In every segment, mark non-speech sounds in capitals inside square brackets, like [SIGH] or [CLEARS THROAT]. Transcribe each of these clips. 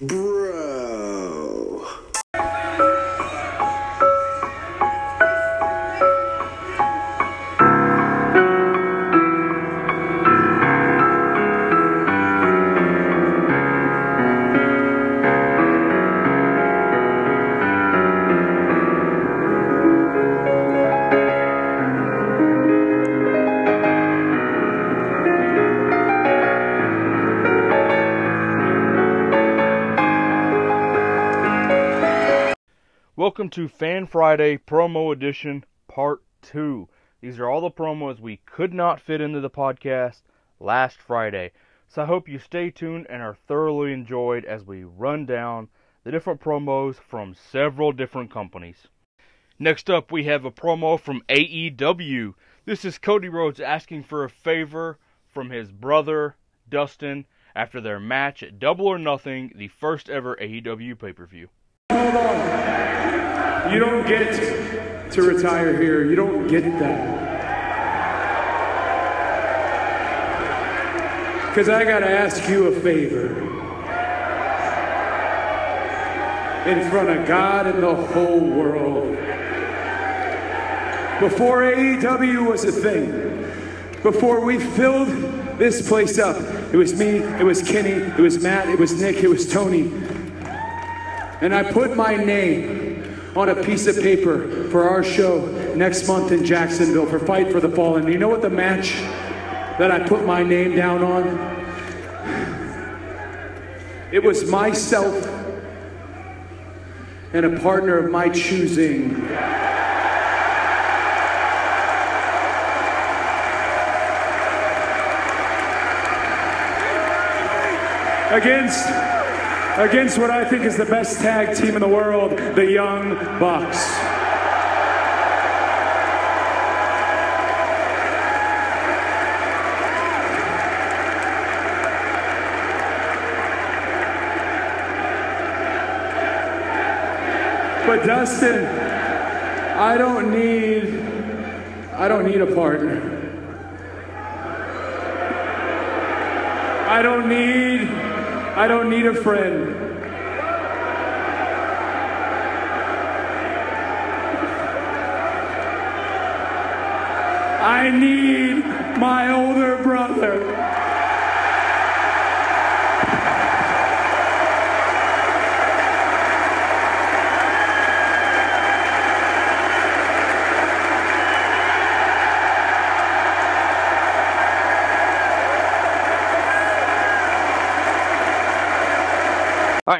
Bro. Welcome to Fan Friday Promo Edition Part 2. These are all the promos we could not fit into the podcast last Friday. So I hope you stay tuned and are thoroughly enjoyed as we run down the different promos from several different companies. Next up, we have a promo from AEW. This is Cody Rhodes asking for a favor from his brother, Dustin, after their match at Double or Nothing, the first ever AEW pay per view. You don't get to retire here. You don't get that. Because I got to ask you a favor. In front of God and the whole world. Before AEW was a thing, before we filled this place up, it was me, it was Kenny, it was Matt, it was Nick, it was Tony. And I put my name on a piece of paper for our show next month in Jacksonville for Fight for the Fallen. You know what the match that I put my name down on? It was myself and a partner of my choosing. Against against what I think is the best tag team in the world, the Young Bucks. But Dustin, I don't need I don't need a partner. I don't need I don't need a friend. I need my older brother.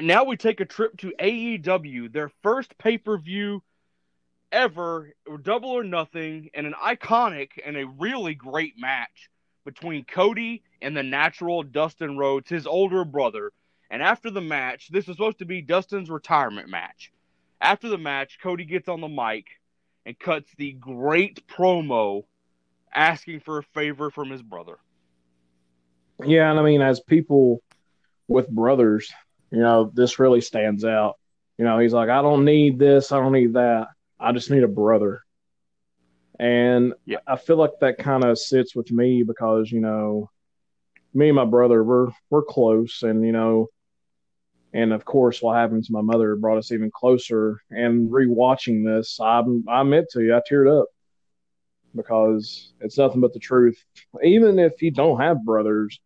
Now we take a trip to AEW, their first pay per view ever, double or nothing, and an iconic and a really great match between Cody and the natural Dustin Rhodes, his older brother. And after the match, this is supposed to be Dustin's retirement match. After the match, Cody gets on the mic and cuts the great promo asking for a favor from his brother. Yeah, and I mean, as people with brothers, you know, this really stands out. You know, he's like, I don't need this, I don't need that. I just need a brother. And Yeah. I feel like that kind of sits with me because, you know, me and my brother, we're we're close and you know, and of course what happened to my mother brought us even closer. And rewatching this, I'm I meant to, you. I teared up because it's nothing but the truth. Even if you don't have brothers,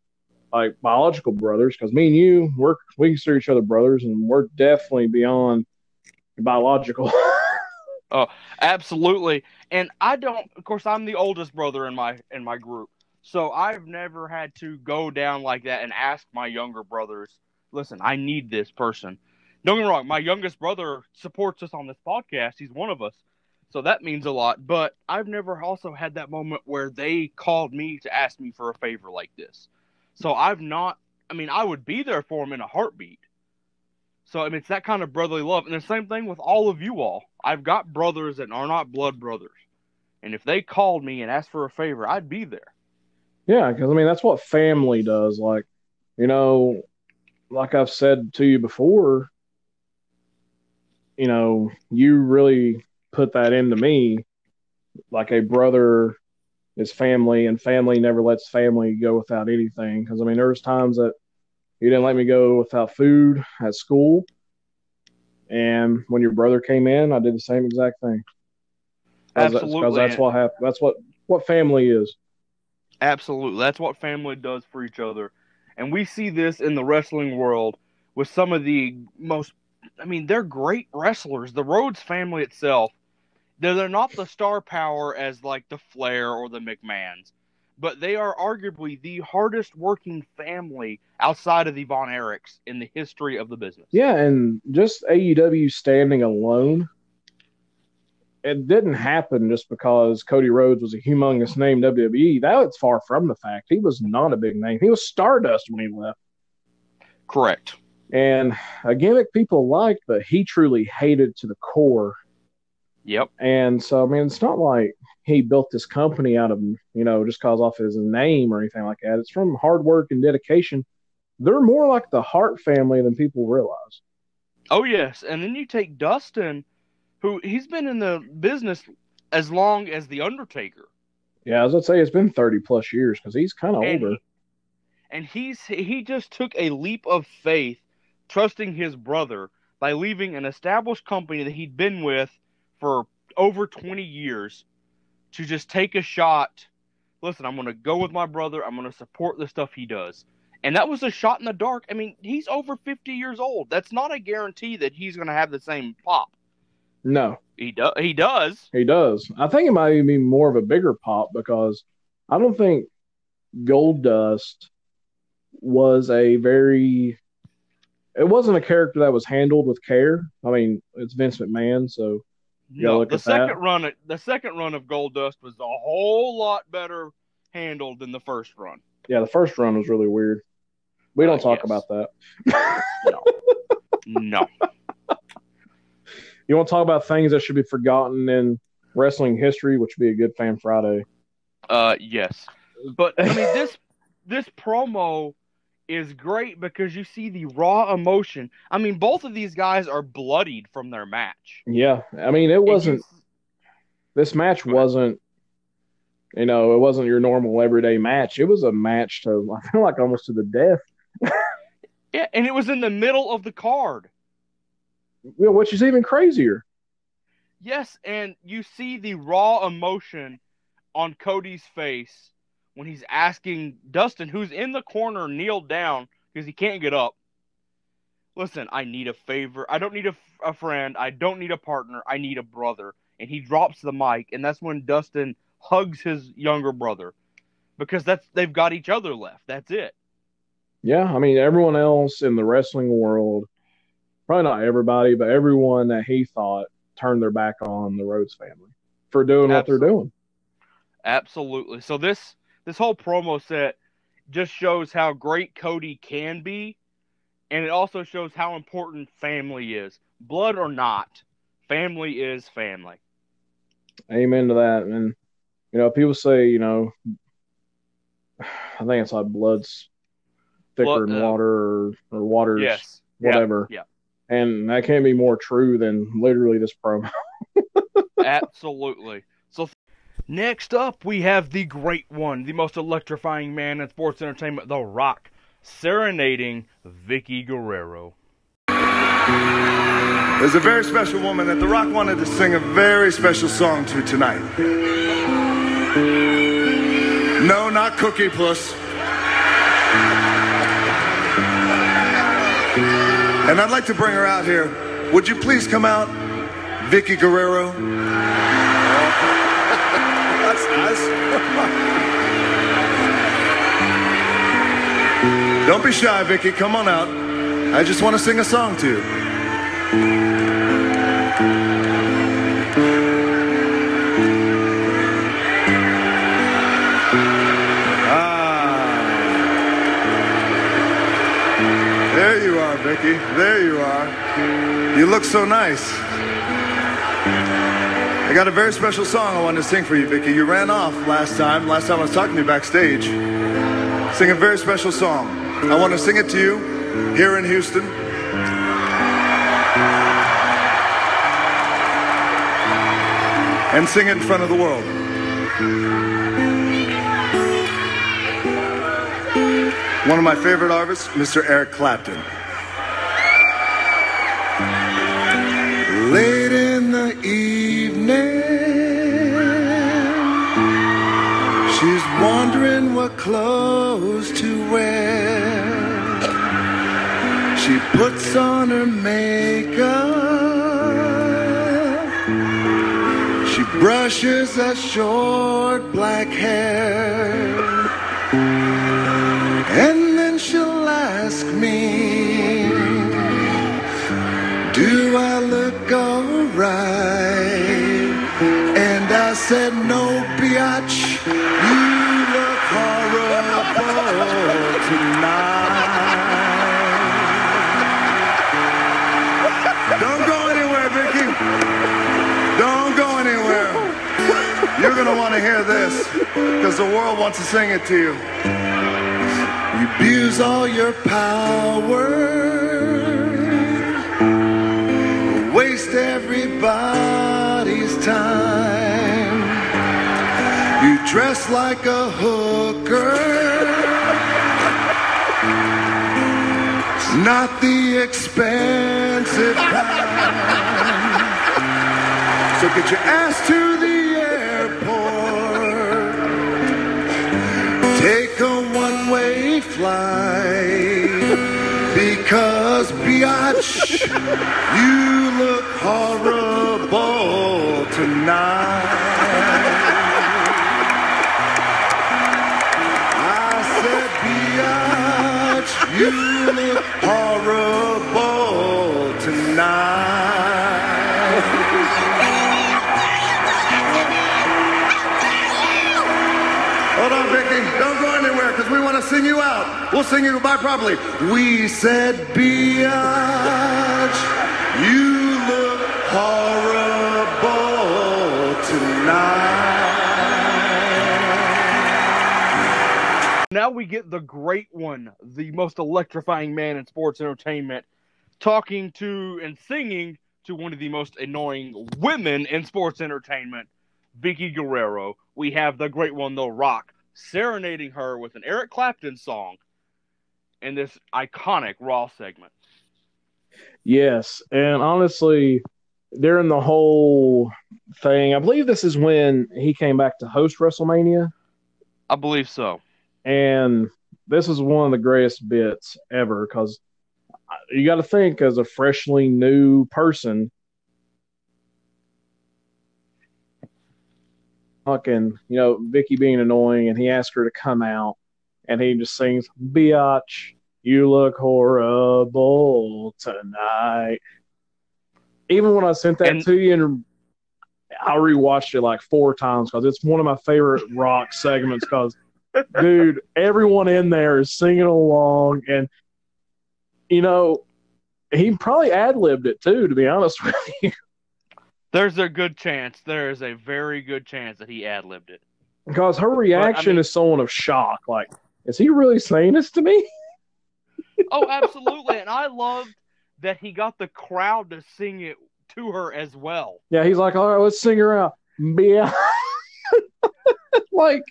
like biological brothers, because me and you, we're we consider each other brothers, and we're definitely beyond biological. [LAUGHS] Oh, absolutely. And I don't of course I'm the oldest brother in my in my group. So I've never had to go down like that and ask my younger brothers, listen, I need this person. Don't get me wrong, my youngest brother supports us on this podcast. He's one of us. So that means a lot. But I've never also had that moment where they called me to ask me for a favor like this. So I've not I mean, I would be there for him in a heartbeat. So I mean, it's that kind of brotherly love, and the same thing with all of you all. I've got brothers that are not blood brothers, and if they called me and asked for a favor, I'd be there. Yeah, because I mean that's what family does. Like, you know, like I've said to you before, you know, you really put that into me. Like a brother is family, and family never lets family go without anything. Because I mean, there's times that, You didn't let me go without food at school. And when your brother came in, I did the same exact thing. Absolutely. Because that's what happened. That's what what family is. Absolutely. That's what family does for each other. And we see this in the wrestling world with some of the most I mean, they're great wrestlers. The Rhodes family itself, they're, they're not the star power as like the Flair or the McMahons, but they are arguably the hardest working family outside of the Von Erichs in the history of the business. Yeah, and just AEW standing alone, it didn't happen just because Cody Rhodes was a humongous name WWE. That was far from the fact. He was not a big name. He was Stardust when he left. Correct. And a gimmick people liked, but he truly hated to the core. Yep. And so, I mean, it's not like he built this company out of, you know, just cause off his name or anything like that. It's from hard work and dedication. They're more like the Hart family than people realize. Oh, yes. And then you take Dustin, who he's been in the business as long as The Undertaker. Yeah, as I'd say, it's been 30 plus years because he's kind of older. And he's he just took a leap of faith, trusting his brother by leaving an established company that he'd been with for over 20 years to just take a shot. Listen, I'm going to go with my brother. I'm going to support the stuff he does. And that was a shot in the dark. I mean, he's over 50 years old. That's not a guarantee that he's going to have the same pop. No. He does. He does. He does. I think it might even be more of a bigger pop because I don't think Goldust was a very. It wasn't a character that was handled with care. I mean, it's Vince McMahon, so no, the second that. run, the second run of Goldust was a whole lot better handled than the first run. Yeah, the first run was really weird. We don't uh, talk yes. about that. no. no. You want to talk about things that should be forgotten in wrestling history, which would be a good Fan Friday. Uh, yes, but I mean this this promo is great because you see the raw emotion. I mean, both of these guys are bloodied from their match. Yeah, I mean, it wasn't. This match wasn't. You know, it wasn't your normal everyday match. It was a match to [LAUGHS] I feel like almost to the death. yeah, and it was in the middle of the card. You know, which is even crazier. Yes, and you see the raw emotion on Cody's face when he's asking Dustin, who's in the corner, kneel down because he can't get up. Listen, I need a favor. I don't need a, a friend. I don't need a partner. I need a brother. And he drops the mic, and that's when Dustin hugs his younger brother because that's they've got each other left. That's it. Yeah, I mean everyone else in the wrestling world, probably not everybody, but everyone that he thought turned their back on the Rhodes family for doing Absolutely. what they're doing. Absolutely. So this this whole promo set just shows how great Cody can be, and it also shows how important family is. Blood or not, family is family. Amen to that. And you know, people say, you know, I think it's like blood's thicker Blood, than uh, water or, or water's yes. whatever. Yeah. And that can't be more true than literally this promo. [LAUGHS] Absolutely. Next up, we have the great one, the most electrifying man in sports entertainment, The Rock, serenading Vickie Guerrero. There's a very special woman that The Rock wanted to sing a very special song to tonight. No, not Cookie Puss. And I'd like to bring her out here. Would you please come out, Vickie Guerrero? Don't be shy, Vickie. Come on out. I just want to sing a song to you. Ah. There you are, Vickie. There you are. You look so nice. I got a very special song I wanted to sing for you, Vickie. You ran off last time. Last time I was talking to you backstage. Sing a very special song. I want to sing it to you here in Houston. And sing it in front of the world. One of my favorite artists, Mr. Eric Clapton. Clothes to wear. She puts on her makeup. She brushes that short black hair. And then she'll ask me, Do I look alright? And I said, No, biatch, gonna want to hear this because the world wants to sing it to you. You abuse all your power, waste everybody's time. You dress like a hooker, not the expensive kind. So get your ass to the one-way because biatch, you look horrible tonight. I said biatch, you look horrible tonight. Hold on, Vickie. Don't go anywhere because we want to sing you out. We'll sing you goodbye properly. We said, Biatch, you look horrible tonight. Now we get the great one, the most electrifying man in sports entertainment, talking to and singing to one of the most annoying women in sports entertainment, Vickie Guerrero. We have the great one, The Rock, serenading her with an Eric Clapton song in this iconic Raw segment. Yes, and honestly, during the whole thing, I believe this is when he came back to host WrestleMania, I believe so. and this is one of the greatest bits ever because you got to think as a freshly new person, fucking, you know, Vickie being annoying, and he asked her to come out, and he just sings, "Biatch, you look horrible tonight." Even when I sent that And- to you, and I rewatched it like four times because it's one of my favorite rock segments. Because, [LAUGHS] dude, everyone in there is singing along, and you know, he probably ad libbed it too. To be honest with [LAUGHS] you, There's a good chance, there is a very good chance that he ad libbed it. because her reaction mean- is someone of shock. Like, is he really saying this to me? [LAUGHS] Oh, absolutely. and I loved that he got the crowd to sing it to her as well. Yeah, he's like, all right, let's sing her out. Yeah. [LAUGHS] like,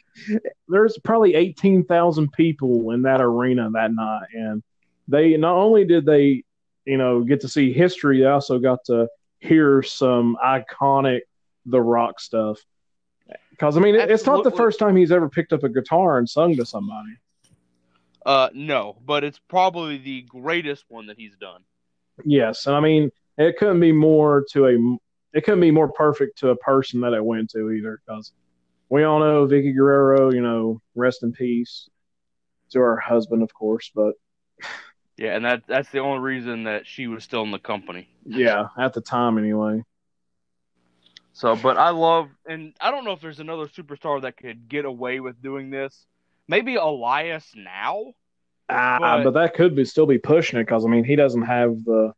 there's probably 18,000 people in that arena that night. And they not only did they, you know, get to see history, they also got to hear some iconic The Rock stuff. Because, I mean, it- it's not the first time he's ever picked up a guitar and sung to somebody. Uh, no, but it's probably the greatest one that he's done. Yes. And I mean, it couldn't be more to a, it couldn't be more perfect to a person that it went to either. Because we all know Vickie Guerrero, you know, rest in peace to her husband, of course. But Yeah, and that that's the only reason that she was still in the company. yeah, at the time anyway. So, but I love, and I don't know if there's another superstar that could get away with doing this. Maybe Elias now. Ah, But- but that could be still be pushing it because I mean he doesn't have the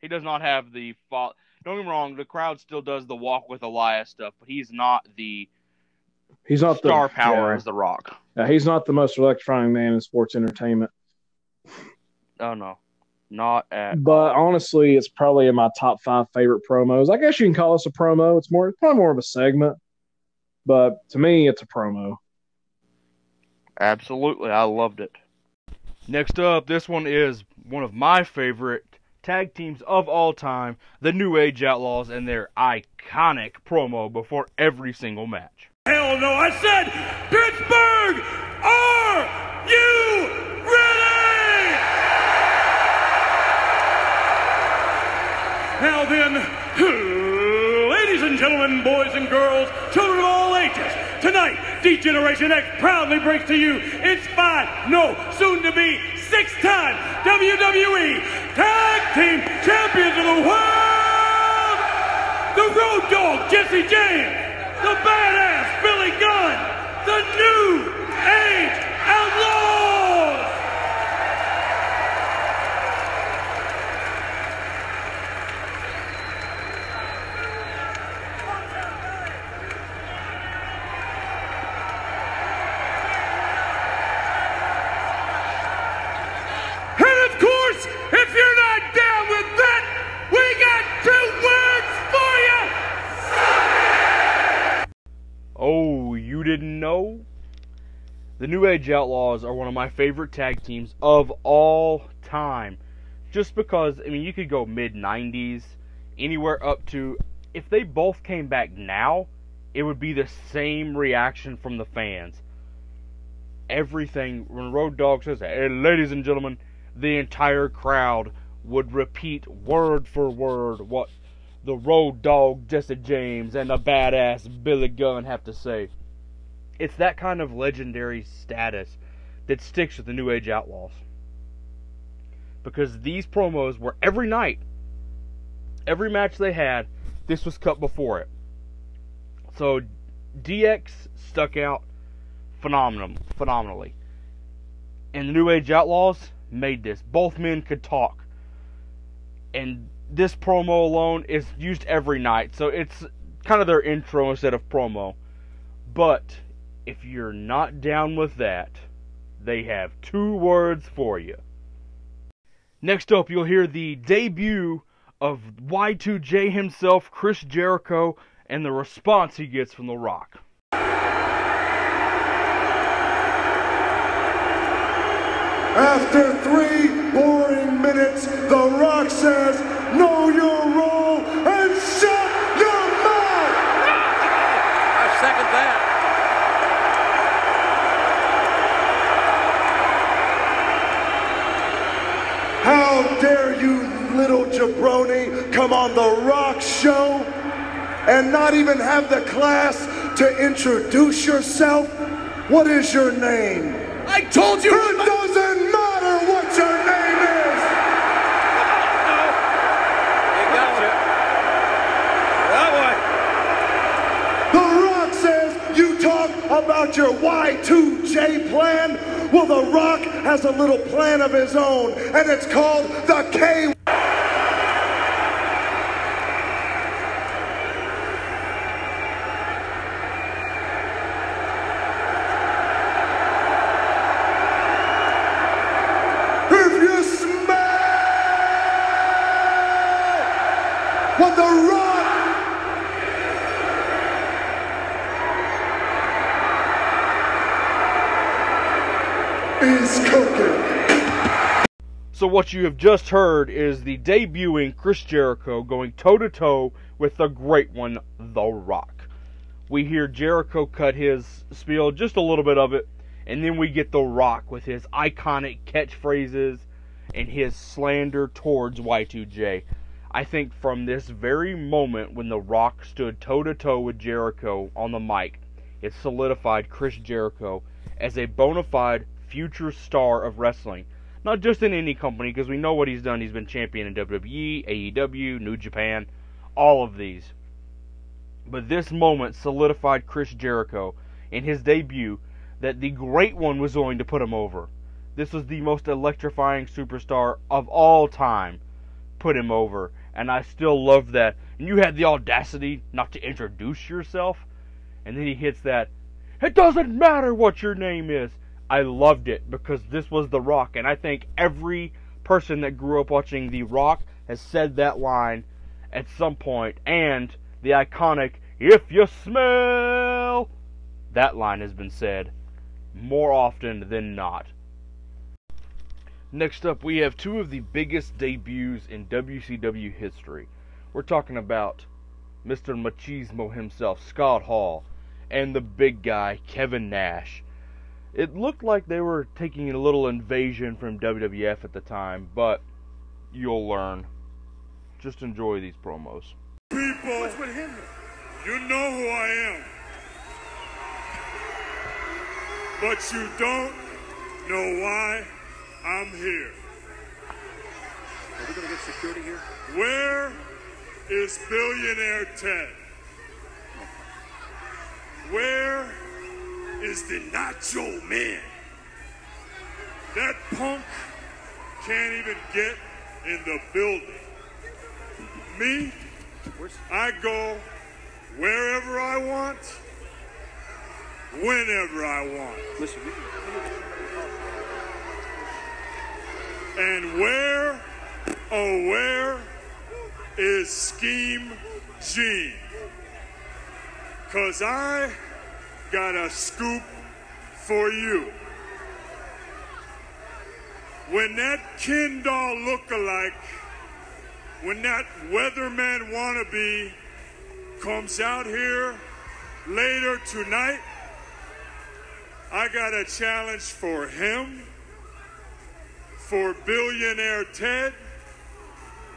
He does not have the fault. Don't get me wrong, the crowd still does the walk with Elias stuff, but he's not the he's not star the power yeah. as The Rock. Yeah, he's not the most electrifying man in sports entertainment. Oh no, not at. But honestly, it's probably in my top five favorite promos. I guess you can call this a promo. It's more it's probably more of a segment, but to me, it's a promo. Absolutely, I loved it. Next up, this one is one of my favorite tag teams of all time, the New Age Outlaws, and their iconic promo before every single match. Hell no, I said, Pittsburgh, are you ready? Now then, [CLEARS THROAT] ladies and gentlemen, boys and girls, children of all ages, tonight, D-Generation X proudly brings to you its five, no, soon to be six-time WWE Tag Team Champions of the World, the Road Dog Jesse James, the Badass Billy Gunn, the New Age Outlaws. And of course, if you're not down with that, we got two words for you. Oh, you didn't know? The New Age Outlaws are one of my favorite tag teams of all time. Just because, I mean, you could go mid 90s, anywhere up to. If they both came back now, it would be the same reaction from the fans. Everything, when Road Dog says, hey, ladies and gentlemen, the entire crowd would repeat word for word what the Road Dog Jesse James and the badass Billy Gunn have to say. It's that kind of legendary status that sticks with the New Age Outlaws. Because these promos were every night, every match they had, this was cut before it. So DX stuck out phenomenal, phenomenally. And the New Age Outlaws made this. Both men could talk. And this promo alone is used every night. So it's kind of their intro instead of promo. But if you're not down with that, they have two words for you. Next up, you'll hear the debut of Y2J himself, Chris Jericho, and the response he gets from The Rock. After three boring minutes, The Rock says, Know your role and shut your mouth! I second that. How dare you, little jabroni, come on The Rock show and not even have the class to introduce yourself? What is your name? I told you. It doesn't matter what your name is! You gotcha. That The Rock says you talk about your Y2J plan. Well, The Rock has a little plan of his own, and it's called the K. If you smell what The Rock is cooking. So what you have just heard is the debuting Chris Jericho going toe to toe with the great one, The Rock. We hear Jericho cut his spiel, just a little bit of it, and then we get The Rock with his iconic catchphrases and his slander towards Y2J. I think from this very moment when The Rock stood toe to toe with Jericho on the mic, it solidified Chris Jericho as a bona fide future star of wrestling. Not just in any company, because we know what he's done. He's been champion in WWE, AEW, New Japan, all of these. But this moment solidified Chris Jericho in his debut that the Great One was going to put him over. This was the most electrifying superstar of all time. Put him over. And I still love that. And you had the audacity not to introduce yourself. And then he hits that. It doesn't matter what your name is. I loved it because this was The Rock. And I think every person that grew up watching The Rock has said that line at some point. And the iconic, if you smell, that line has been said more often than not. Next up, we have two of the biggest debuts in WCW history. We're talking about Mr. Machismo himself, Scott Hall, and the big guy, Kevin Nash. It looked like they were taking a little invasion from WWF at the time, but you'll learn. Just enjoy these promos. People, you know who I am. But you don't know why I'm here. Are we gonna get security here? Where is billionaire Ted? Where is the Nacho Man? That punk can't even get in the building. Me, I go wherever I want, whenever I want. Listen, And where, oh where is Scheme Gene? Cause I got a scoop for you. When that Ken doll lookalike, when that weatherman wannabe comes out here later tonight, I got a challenge for him for billionaire Ted,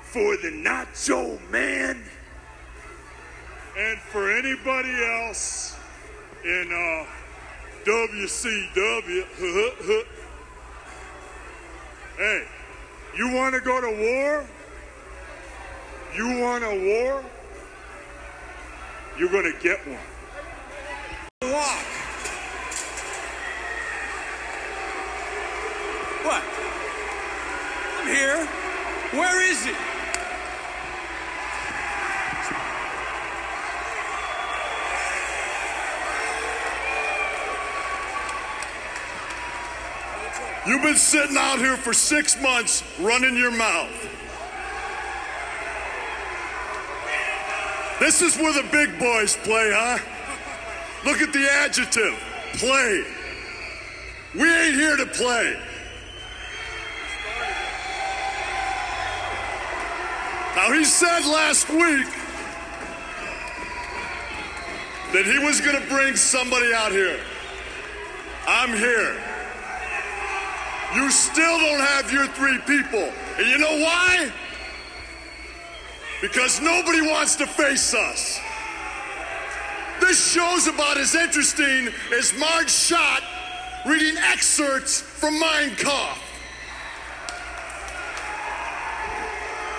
for the Nacho Man, and for anybody else in uh, WCW. [LAUGHS] hey, you want to go to war? You want a war? You're going to get one. walk. What? I'm here. Where is he? You've been sitting out here for six months running your mouth. This is where the big boys play, huh? Look at the adjective play. We ain't here to play. Now, he said last week that he was going to bring somebody out here. I'm here. You still don't have your three people. And you know why? Because nobody wants to face us. This show's about as interesting as Marge Schott reading excerpts from Mein Kampf.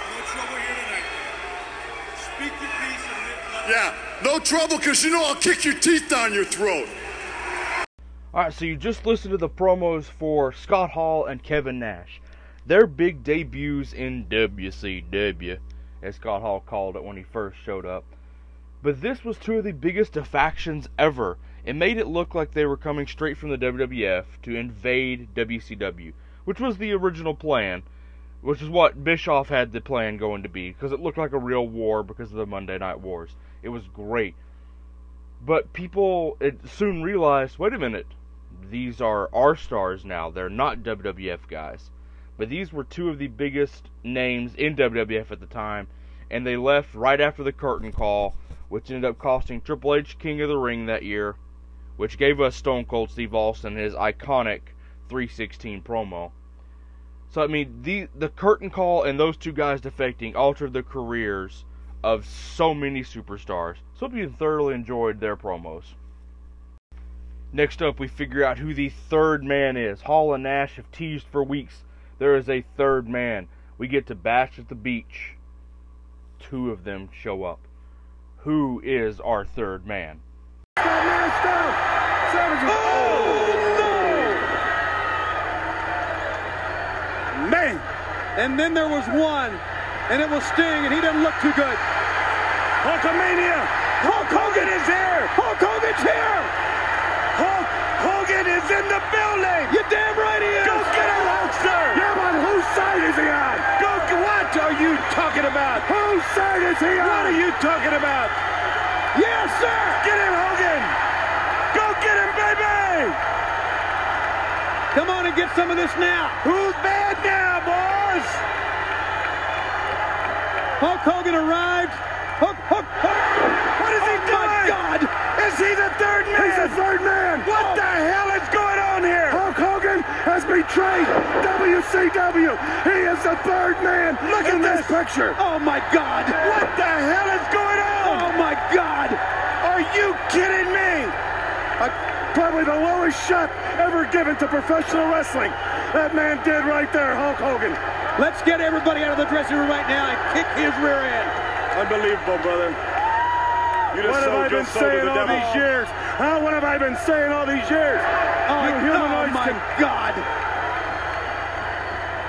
No trouble here tonight. Speak your piece and let Yeah, no trouble because you know I'll kick your teeth down your throat. Alright, so you just listened to the promos for Scott Hall and Kevin Nash. Their big debuts in WCW, as Scott Hall called it when he first showed up. But this was two of the biggest defections ever. It made it look like they were coming straight from the WWF to invade WCW, which was the original plan, which is what Bischoff had the plan going to be, because it looked like a real war because of the Monday Night Wars. It was great. But people soon realized, wait a minute, these are our stars now. They're not WWF guys. But these were two of the biggest names in WWF at the time, and they left right after the curtain call, which ended up costing Triple H King of the Ring that year, which gave us Stone Cold Steve Austin his iconic 316 promo. So I mean, the the curtain call and those two guys defecting altered the careers of so many superstars. So hope you thoroughly enjoyed their promos. Next up, we figure out who the third man is. Hall and Nash have teased for weeks. There is a third man. We get to Bash at the Beach. Two of them show up. Who is our third man? Oh, man! And then there was one, and it was Sting, and he didn't look too good. Hulkamania! Hulk Hogan is here! Hulk Hogan's here! Hogan is in the building! You're damn right he is! Go get him, Hulkster! Yeah, but whose side is he on? Go, what are you talking about? Whose side is he on? What are you talking about? Yes, sir! Get him, Hogan! Go get him, baby! Come on and get some of this now. Who's bad now, boys? Hulk Hogan arrived. Hulk, Hulk, Hulk. What is he Oh, my God. Is he the third man? He's the third man. What the hell is going on here? Hulk Hogan has betrayed WCW. He is the third man. Look in at this this. picture. Oh, my God. What the hell is going on? Oh, my God. Are you kidding me? Uh, probably the lowest shot ever given to professional wrestling. That man did right there, Hulk Hogan. Let's get everybody out of the dressing room right now and kick his rear end. Unbelievable, brother. You What have I been saying the all devil. these years? Huh? What have I been saying all these years? Oh, You oh my can- God.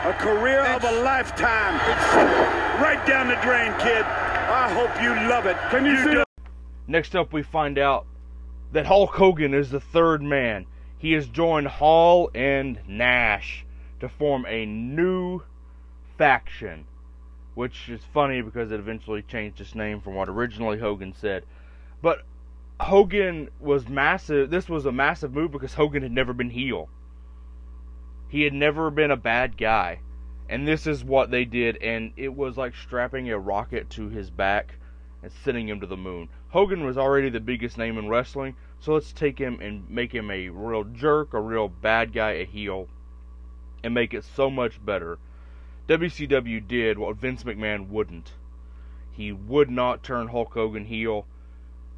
A career of a lifetime. Right down the drain, kid. I hope you love it. Can you see do. Next up, we find out that Hulk Hogan is the third man. He has joined Hall and Nash to form a new faction, which is funny because it eventually changed its name from what originally Hogan said. But Hogan was massive. This was a massive move because Hogan had never been heel. He had never been a bad guy. And this is what they did, and it was like strapping a rocket to his back and sending him to the moon. Hogan was already the biggest name in wrestling, so let's take him and make him a real jerk, a real bad guy, a heel, and make it so much better. WCW did what Vince McMahon wouldn't. He would not turn Hulk Hogan heel.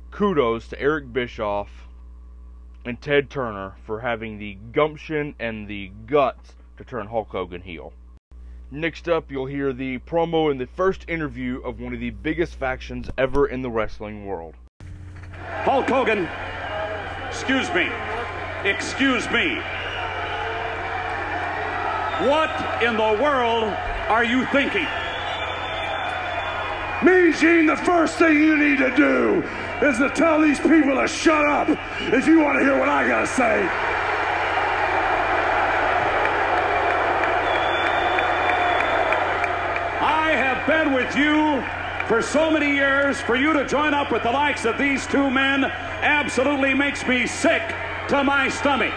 Kudos to Eric Bischoff and Ted Turner for having the gumption and the guts to turn Hulk Hogan heel. Next up, you'll hear the promo in the first interview of one of the biggest factions ever in the wrestling world. Hulk Hogan, excuse me. Excuse me. What in the world are you thinking? Mean Gene, the first thing you need to do is to tell these people to shut up if you want to hear what I gotta say. I have been with you for so many years. For you to join up with the likes of these two men absolutely makes me sick to my stomach.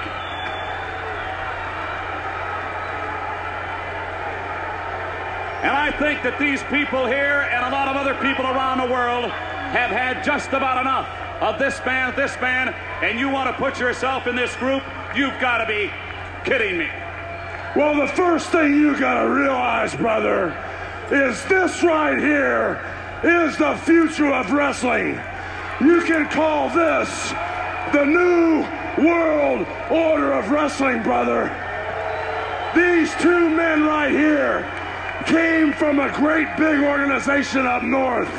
And I think that these people here and a lot of other people around the world have had just about enough of this man, this man, and you want to put yourself in this group? You've got to be kidding me. Well, the first thing you gotta realize, brother, is this right here is the future of wrestling. You can call this the new world order of wrestling, brother. These two men right here came from a great big organization up north.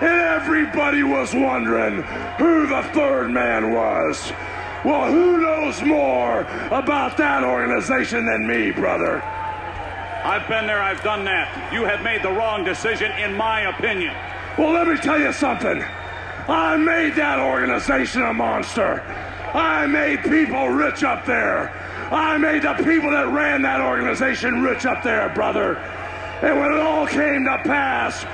And everybody was wondering who the third man was. Well, who knows more about that organization than me, brother? I've been there, I've done that. You have made the wrong decision, in my opinion. Well, let me tell you something. I made that organization a monster. I made people rich up there. I made the people that ran that organization rich up there, brother. And when it all came to pass,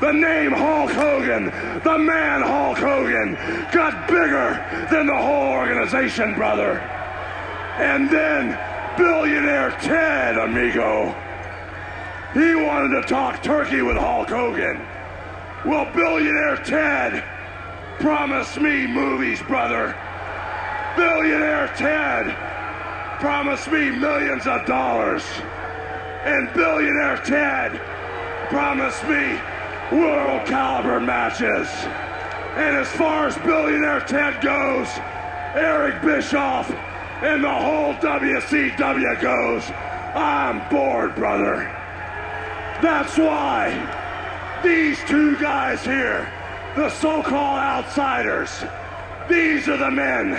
the name Hulk Hogan, the man Hulk Hogan, got bigger than the whole organization, brother. And then billionaire Ted, amigo, he wanted to talk turkey with Hulk Hogan. Well, billionaire Ted promised me movies, brother. Billionaire Ted promised me millions of dollars. And billionaire Ted promised me world caliber matches. And as far as billionaire Ted goes, Eric Bischoff and the whole WCW goes, I'm bored, brother. That's why these two guys here, the so-called outsiders, these are the men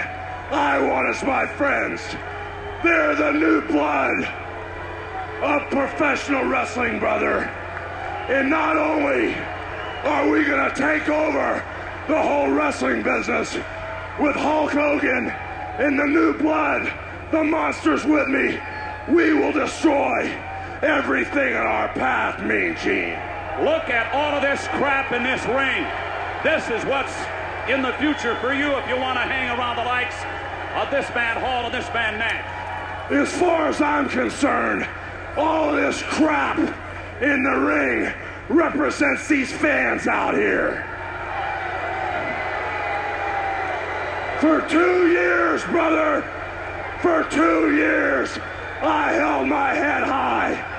I want as my friends. They're the new blood of professional wrestling, brother. And not only are we going to take over the whole wrestling business with Hulk Hogan and the new blood, the monsters with me, we will destroy everything in our path, Mean Gene. Look at all of this crap in this ring. This is what's in the future for you if you want to hang around the likes of this man Hall and this man Nash. as far as I'm concerned, all this crap in the ring represents these fans out here. For two years, brother, for two years, I held my head high.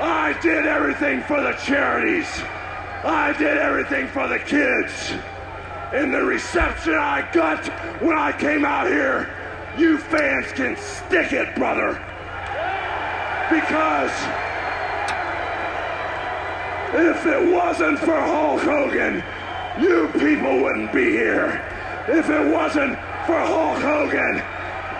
I did everything for the charities. I did everything for the kids. And the reception I got when I came out here, you fans can stick it, brother. Because if it wasn't for Hulk Hogan, you people wouldn't be here. If it wasn't for Hulk Hogan,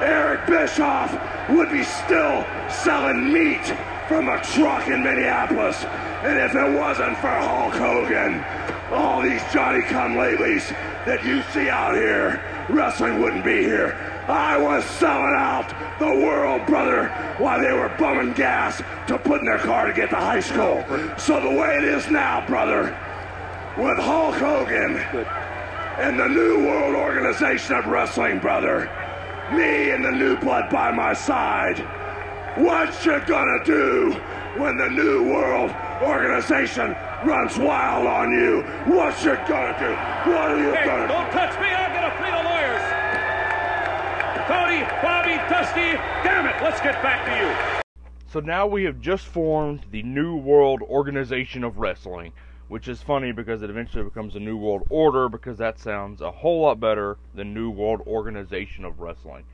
Eric Bischoff would be still selling meat from a truck in Minneapolis. And if it wasn't for Hulk Hogan, all these Johnny come latelys that you see out here, wrestling wouldn't be here. I was selling out the world, brother, while they were bumming gas to put in their car to get to high school. So the way it is now, brother, with Hulk Hogan and the New World Organization of Wrestling, brother, me and the new blood by my side, what you gonna do when the New World Organization runs wild on you? What you gonna do? What are you Hey, gonna do? don't touch me. Cody, Bobby, Dusty, damn it. Let's get back to you. So now we have just formed the New World Organization of Wrestling, which is funny because it eventually becomes a New World Order because that sounds a whole lot better than New World Organization of Wrestling.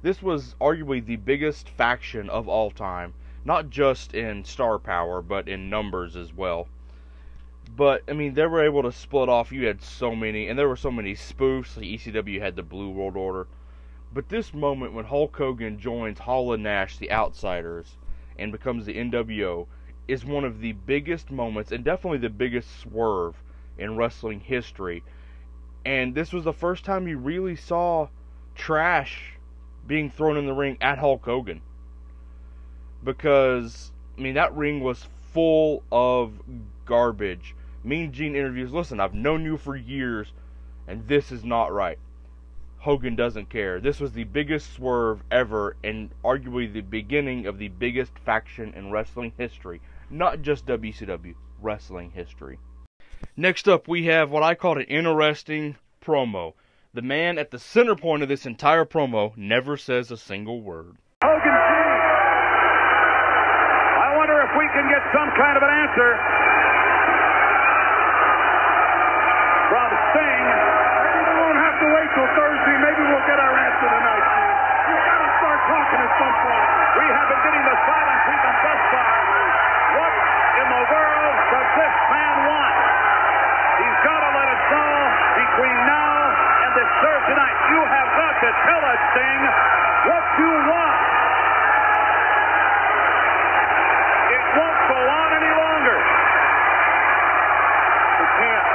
This was arguably the biggest faction of all time, not just in star power, but in numbers as well. But I mean, they were able to split off. You had so many, and there were so many spoofs. Like ECW had the Blue World Order. But this moment when Hulk Hogan joins Hall and Nash, the Outsiders, and becomes the NWO, is one of the biggest moments and definitely the biggest swerve in wrestling history. And this was the first time you really saw trash being thrown in the ring at Hulk Hogan. Because, I mean, that ring was full of garbage. Mean Gene interviews, listen, I've known you for years, and this is not right. Hogan doesn't care. This was the biggest swerve ever, and arguably the beginning of the biggest faction in wrestling history. Not just WCW, wrestling history. Next up, we have what I called an interesting promo. The man at the center point of this entire promo never says a single word. Hogan I wonder if we can get some kind of an answer from Sting. Maybe we won't have to wait till Thursday. Maybe we'll get our answer tonight. We've got to start We have the silent treatment. What in the world does this man want? He's got to let us know between now and this Thursday night. You have got to tell us, Sting, what you want. It won't go on any longer. We can't.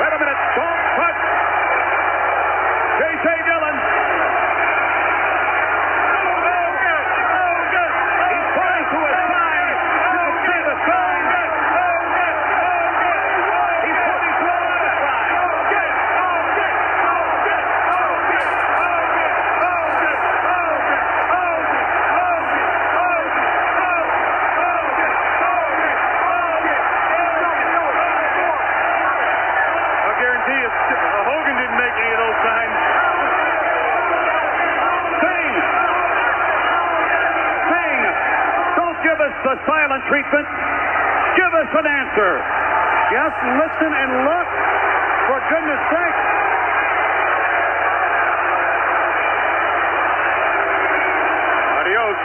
Wait a minute. Don't touch. J.J. Dillon. He's pointing to a sign. You can see the sign. He's pointing to another sign. I guarantee you, uh, Hogan didn't make any of those signs. Sing! Sing! Don't give us the silent treatment. Give us an answer. Just listen and look. For goodness sake. Adios.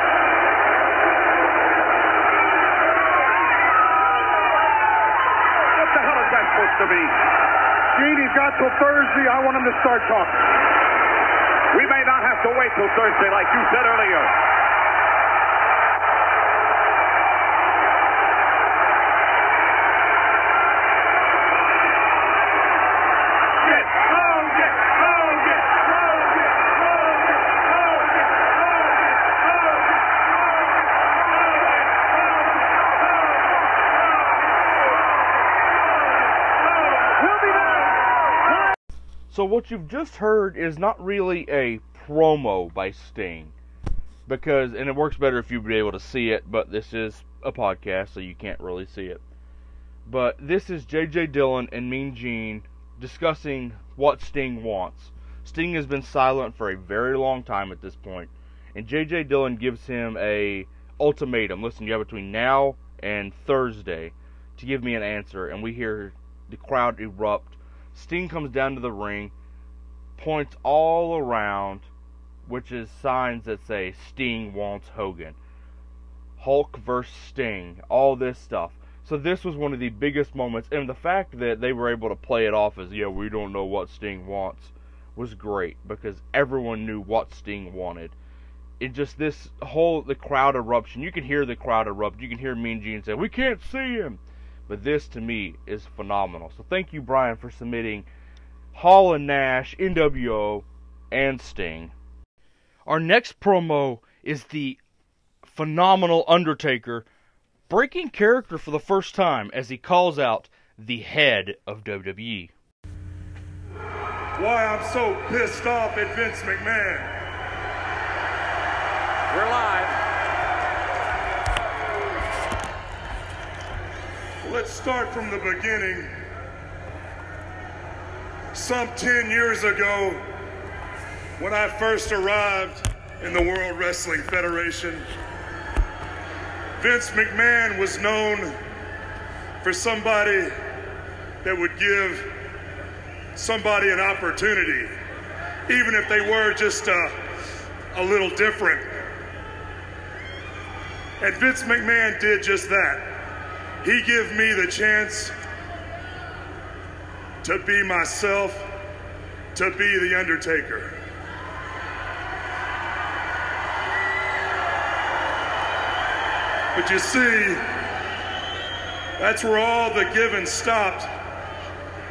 What the hell is that supposed to be? Gene, he's got till Thursday. I want him to start talking. We may not have to wait till Thursday, like you said earlier. Get, Hogan, Hogan, Hogan, So what you've just heard is not really a promo by Sting, because and it works better if you'd be able to see it, but this is a podcast, so you can't really see it. But this is J.J. Dillon and Mean Gene discussing what Sting wants. Sting has been silent for a very long time at this point, and J.J. Dillon gives him a ultimatum. Listen, you have between now and Thursday to give me an answer, and we hear the crowd erupt. Sting comes down to the ring, points all around, which is signs that say Sting wants Hogan. Hulk versus Sting, all this stuff. So this was one of the biggest moments, and the fact that they were able to play it off as, yeah, we don't know what Sting wants, was great because everyone knew what Sting wanted. It just this whole the crowd eruption. You can hear the crowd erupt. You can hear Mean Gene say, "We can't see him," but this to me is phenomenal. So thank you, Brian, for submitting Hall and Nash, NWO, and Sting. Our next promo is the phenomenal Undertaker breaking character for the first time as he calls out the head of WWE. Why I'm so pissed off at Vince McMahon. We're live. Let's start from the beginning. Some 10 years ago, when I first arrived in the World Wrestling Federation, Vince McMahon was known for somebody that would give somebody an opportunity, even if they were just a, a little different. And Vince McMahon did just that. He gave me the chance to be myself, to be the Undertaker. But you see, that's where all the giving stopped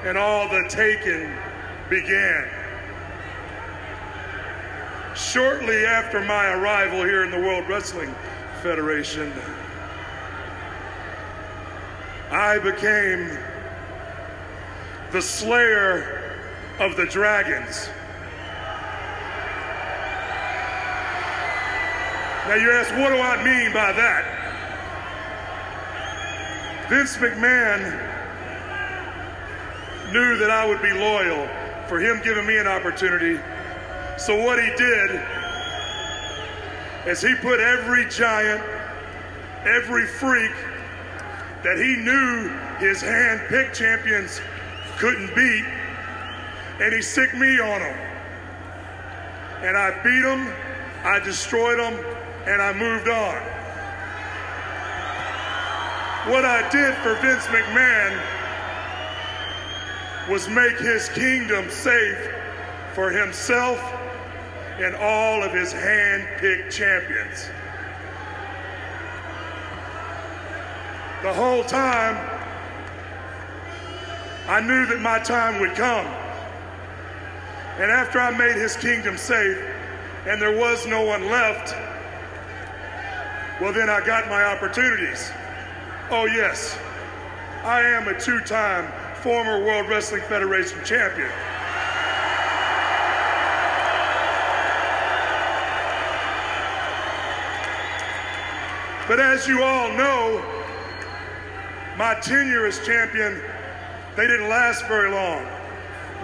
and all the taking began. Shortly after my arrival here in the World Wrestling Federation, I became the slayer of the dragons. Now you ask, what do I mean by that? Vince McMahon knew that I would be loyal for him giving me an opportunity. So what he did is he put every giant, every freak that he knew his hand-picked champions couldn't beat, and he sicked me on them. And I beat them, I destroyed them, and I moved on. What I did for Vince McMahon was make his kingdom safe for himself and all of his hand-picked champions. The whole time, I knew that my time would come. And after I made his kingdom safe and there was no one left, well, then I got my opportunities. Oh, yes, I am a two time former World Wrestling Federation champion. But as you all know, my tenure as champion, they didn't last very long.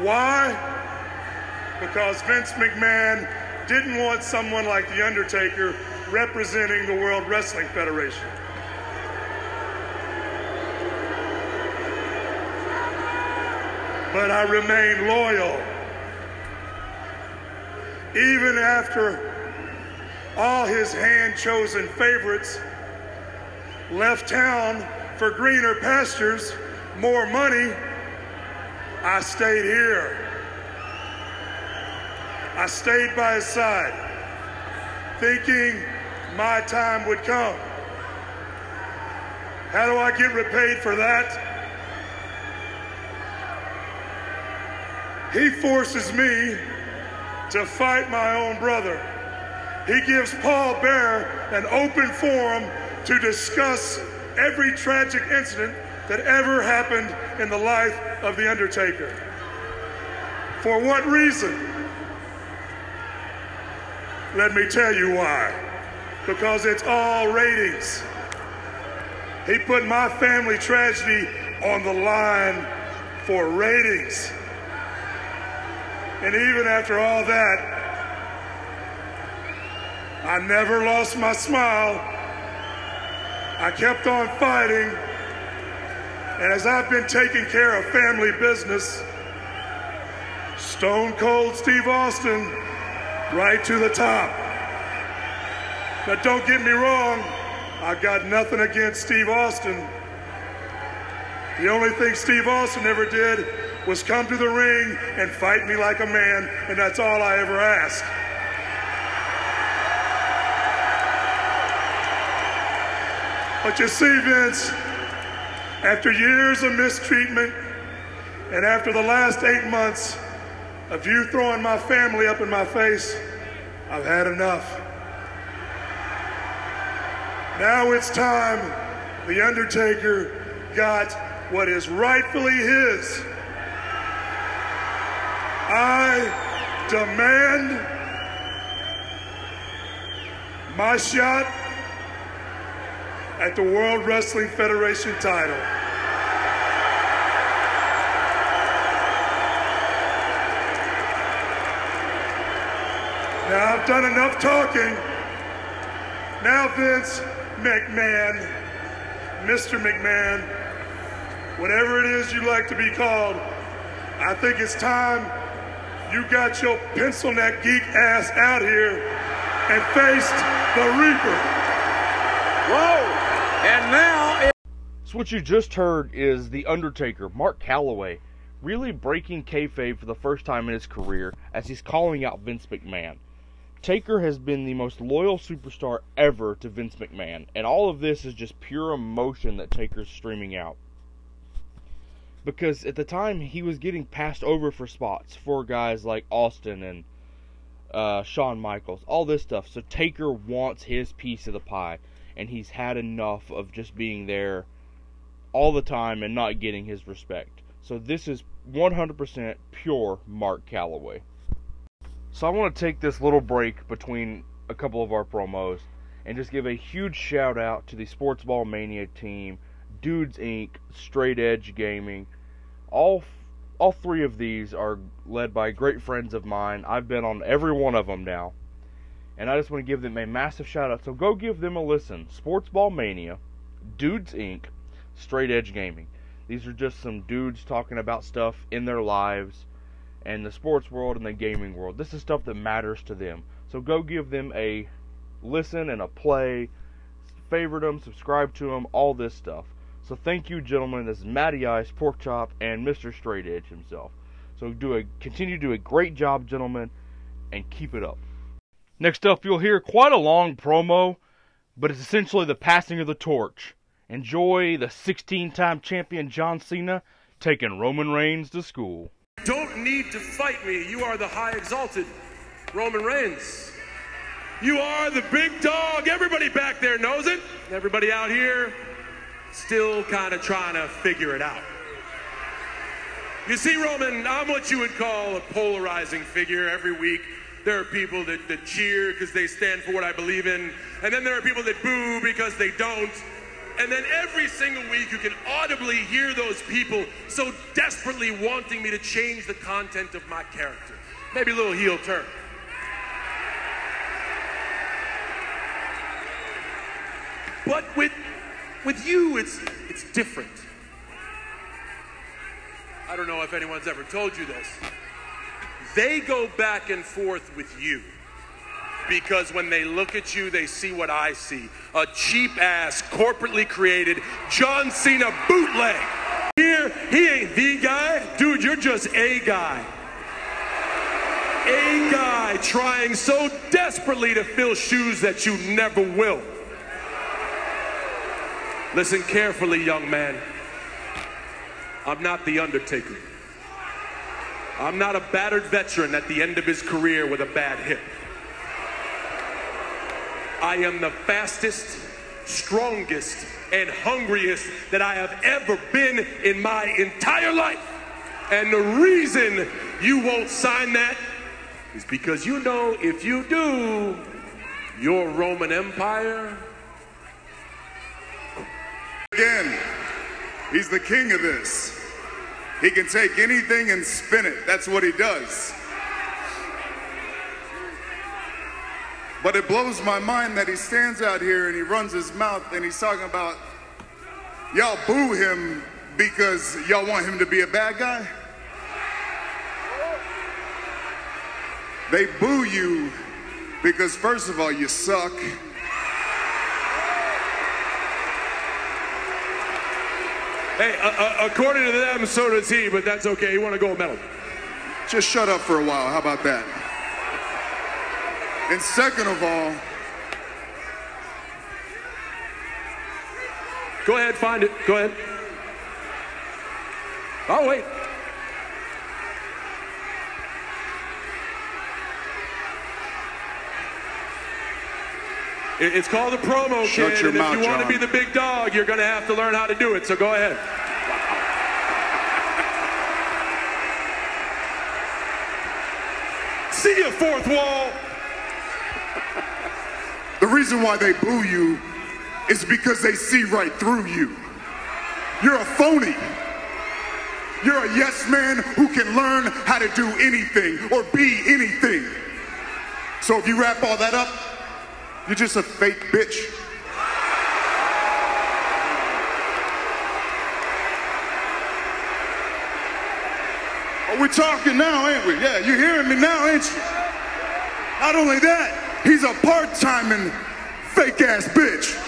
Why? Because Vince McMahon didn't want someone like The Undertaker representing the World Wrestling Federation. but I remained loyal. Even after all his hand chosen favorites left town for greener pastures, more money, I stayed here. I stayed by his side, thinking my time would come. How do I get repaid for that? He forces me to fight my own brother. He gives Paul Bearer an open forum to discuss every tragic incident that ever happened in the life of The Undertaker. For what reason? Let me tell you why. Because it's all ratings. He put my family tragedy on the line for ratings. And even after all that, I never lost my smile. I kept on fighting. And as I've been taking care of family business, Stone Cold Steve Austin, right to the top. But don't get me wrong, I got nothing against Steve Austin. The only thing Steve Austin ever did was come to the ring and fight me like a man, and that's all I ever asked. But you see, Vince, after years of mistreatment and after the last eight months of you throwing my family up in my face, I've had enough. Now it's time The Undertaker got what is rightfully his. I demand my shot at the World Wrestling Federation title. Now I've done enough talking. Now, Vince McMahon, Mr. McMahon, whatever it is you like to be called, I think it's time you got your pencil neck geek ass out here and faced the Reaper. Whoa! And now. It- so, what you just heard is The Undertaker, Mark Calaway, really breaking kayfabe for the first time in his career as he's calling out Vince McMahon. Taker has been the most loyal superstar ever to Vince McMahon, and all of this is just pure emotion that Taker's streaming out. Because at the time, he was getting passed over for spots for guys like Austin and uh, Shawn Michaels, all this stuff. So Taker wants his piece of the pie, and he's had enough of just being there all the time and not getting his respect. So this is 100% pure Mark Calaway. So I want to take this little break between a couple of our promos and just give a huge shout out to the Sports Ball Mania team, Dudes Inc., Straight Edge Gaming. All all three of these are led by great friends of mine. I've been on every one of them now. And I just want to give them a massive shout out. So go give them a listen. Sports Ball Mania, Dudes Inc., Straight Edge Gaming. These are just some dudes talking about stuff in their lives and the sports world and the gaming world. This is stuff that matters to them. So go give them a listen and a play, favorite them, subscribe to them, all this stuff. So thank you, gentlemen. This is Matty Ice, Pork Chop, and Mr. Straight Edge himself. So do a continue to do a great job, gentlemen, and keep it up. Next up, you'll hear quite a long promo, but it's essentially the passing of the torch. Enjoy the 16-time champion John Cena taking Roman Reigns to school don't need to fight me. You are the high exalted Roman Reigns. You are the big dog. Everybody back there knows it. Everybody out here still kind of trying to figure it out. You see, Roman, I'm what you would call a polarizing figure every week. There are people that, that cheer because they stand for what I believe in, and then there are people that boo because they don't. And then every single week, you can audibly hear those people so desperately wanting me to change the content of my character. Maybe a little heel turn. But with, with you, it's, it's different. I don't know if anyone's ever told you this. They go back and forth with you because when they look at you, they see what I see a cheap ass, corporately created John Cena bootleg. Here, he ain't the guy. Dude, you're just a guy. A guy trying so desperately to fill shoes that you never will. Listen carefully, young man. I'm not the Undertaker. I'm not a battered veteran at the end of his career with a bad hip. I am the fastest, strongest, and hungriest that I have ever been in my entire life. And the reason you won't sign that is because you know if you do, your Roman Empire. Again, he's the king of this. He can take anything and spin it. That's what he does. But it blows my mind that he stands out here and he runs his mouth and he's talking about y'all boo him because y'all want him to be a bad guy. They boo you because, first of all, you suck. Hey, uh, uh, according to them, so does he, but that's okay. He won a gold medal. Just shut up for a while. How about that? And second of all, Go ahead, find it. Go ahead. Oh, wait. It's called a promo, Shut kid. your and mouth, if you want to be the big dog, you're going to have to learn how to do it. So go ahead. [LAUGHS] See you, fourth wall. the reason why they boo you is because they see right through you. You're a phony. You're a yes man who can learn how to do anything or be anything. So if you wrap all that up, you're just a fake bitch. Oh, we're talking now, ain't we? Yeah, you're hearing me now, ain't you? Not only that, he's a part-timing fake ass bitch.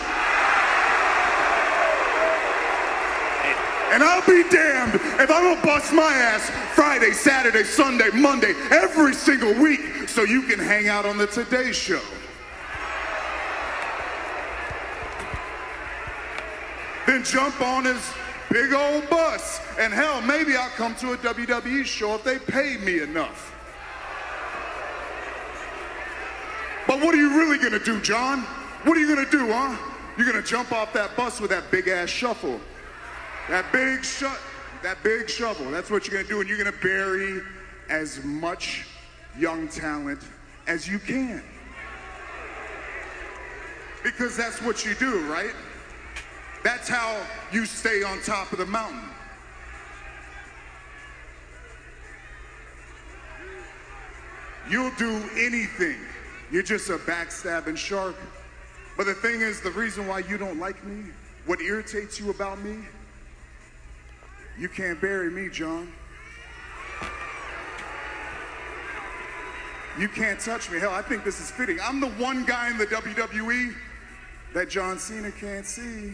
And I'll be damned if I don't bust my ass Friday, Saturday, Sunday, Monday, every single week so you can hang out on the Today Show. Then jump on his big old bus. And hell, maybe I'll come to a WWE show if they pay me enough. But what are you really gonna do, John? What are you gonna do, huh? You're gonna jump off that bus with that big ass shuffle. That big shut, that big shovel. That's what you're gonna do, and you're gonna bury as much young talent as you can. Because that's what you do, right? That's how you stay on top of the mountain. You'll do anything. You're just a backstabbing shark. But the thing is, the reason why you don't like me, what irritates you about me, you can't bury me, John. You can't touch me. Hell, I think this is fitting. I'm the one guy in the WWE that John Cena can't see.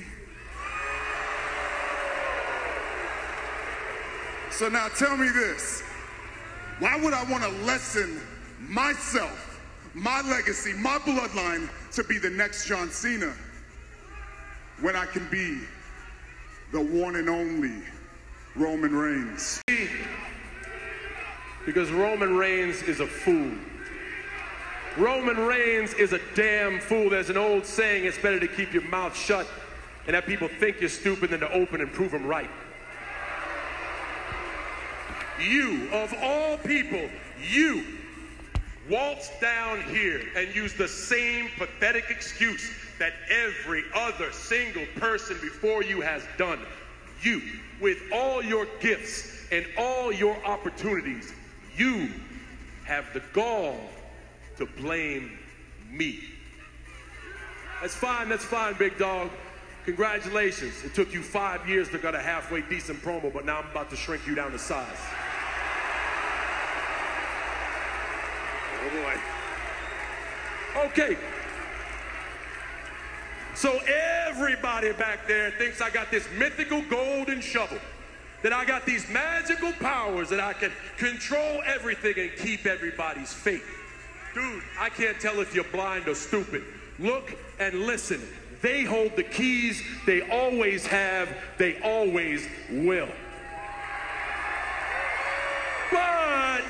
So now tell me this. Why would I want to lessen myself, my legacy, my bloodline to be the next John Cena when I can be the one and only Roman Reigns? Because Roman Reigns is a fool. Roman Reigns is a damn fool. There's an old saying it's better to keep your mouth shut and have people think you're stupid than to open and prove them right. You, of all people, you waltz down here and use the same pathetic excuse that every other single person before you has done. You, with all your gifts and all your opportunities, you have the gall to blame me. That's fine, that's fine, big dog. Congratulations. It took you five years to get a halfway decent promo, but now I'm about to shrink you down to size. Oh boy. Okay. So everybody back there thinks I got this mythical golden shovel. That I got these magical powers that I can control everything and keep everybody's fate. Dude, I can't tell if you're blind or stupid. Look and listen. They hold the keys. They always have. They always will. But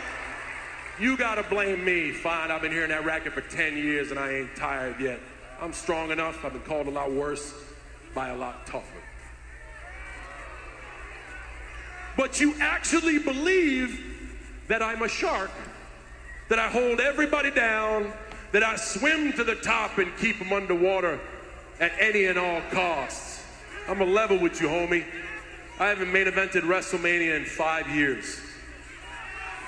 you gotta blame me. Fine, I've been hearing that racket for 10 years and I ain't tired yet. I'm strong enough. I've been called a lot worse by a lot tougher. but you actually believe that I'm a shark, that I hold everybody down, that I swim to the top and keep them underwater at any and all costs. I'm a level with you, homie. I haven't main evented WrestleMania in five years.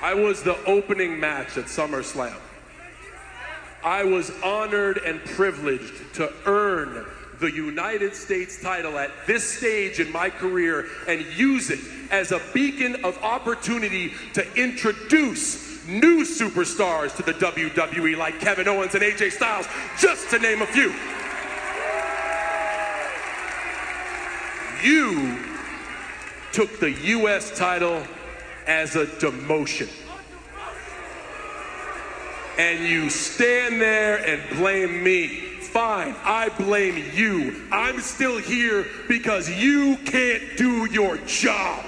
I was the opening match at SummerSlam. I was honored and privileged to earn the United States title at this stage in my career and use it as a beacon of opportunity to introduce new superstars to the WWE like Kevin Owens and AJ Styles, just to name a few. You took the U.S. title as a demotion. And you stand there and blame me. Fine, I blame you. I'm still here because you can't do your job.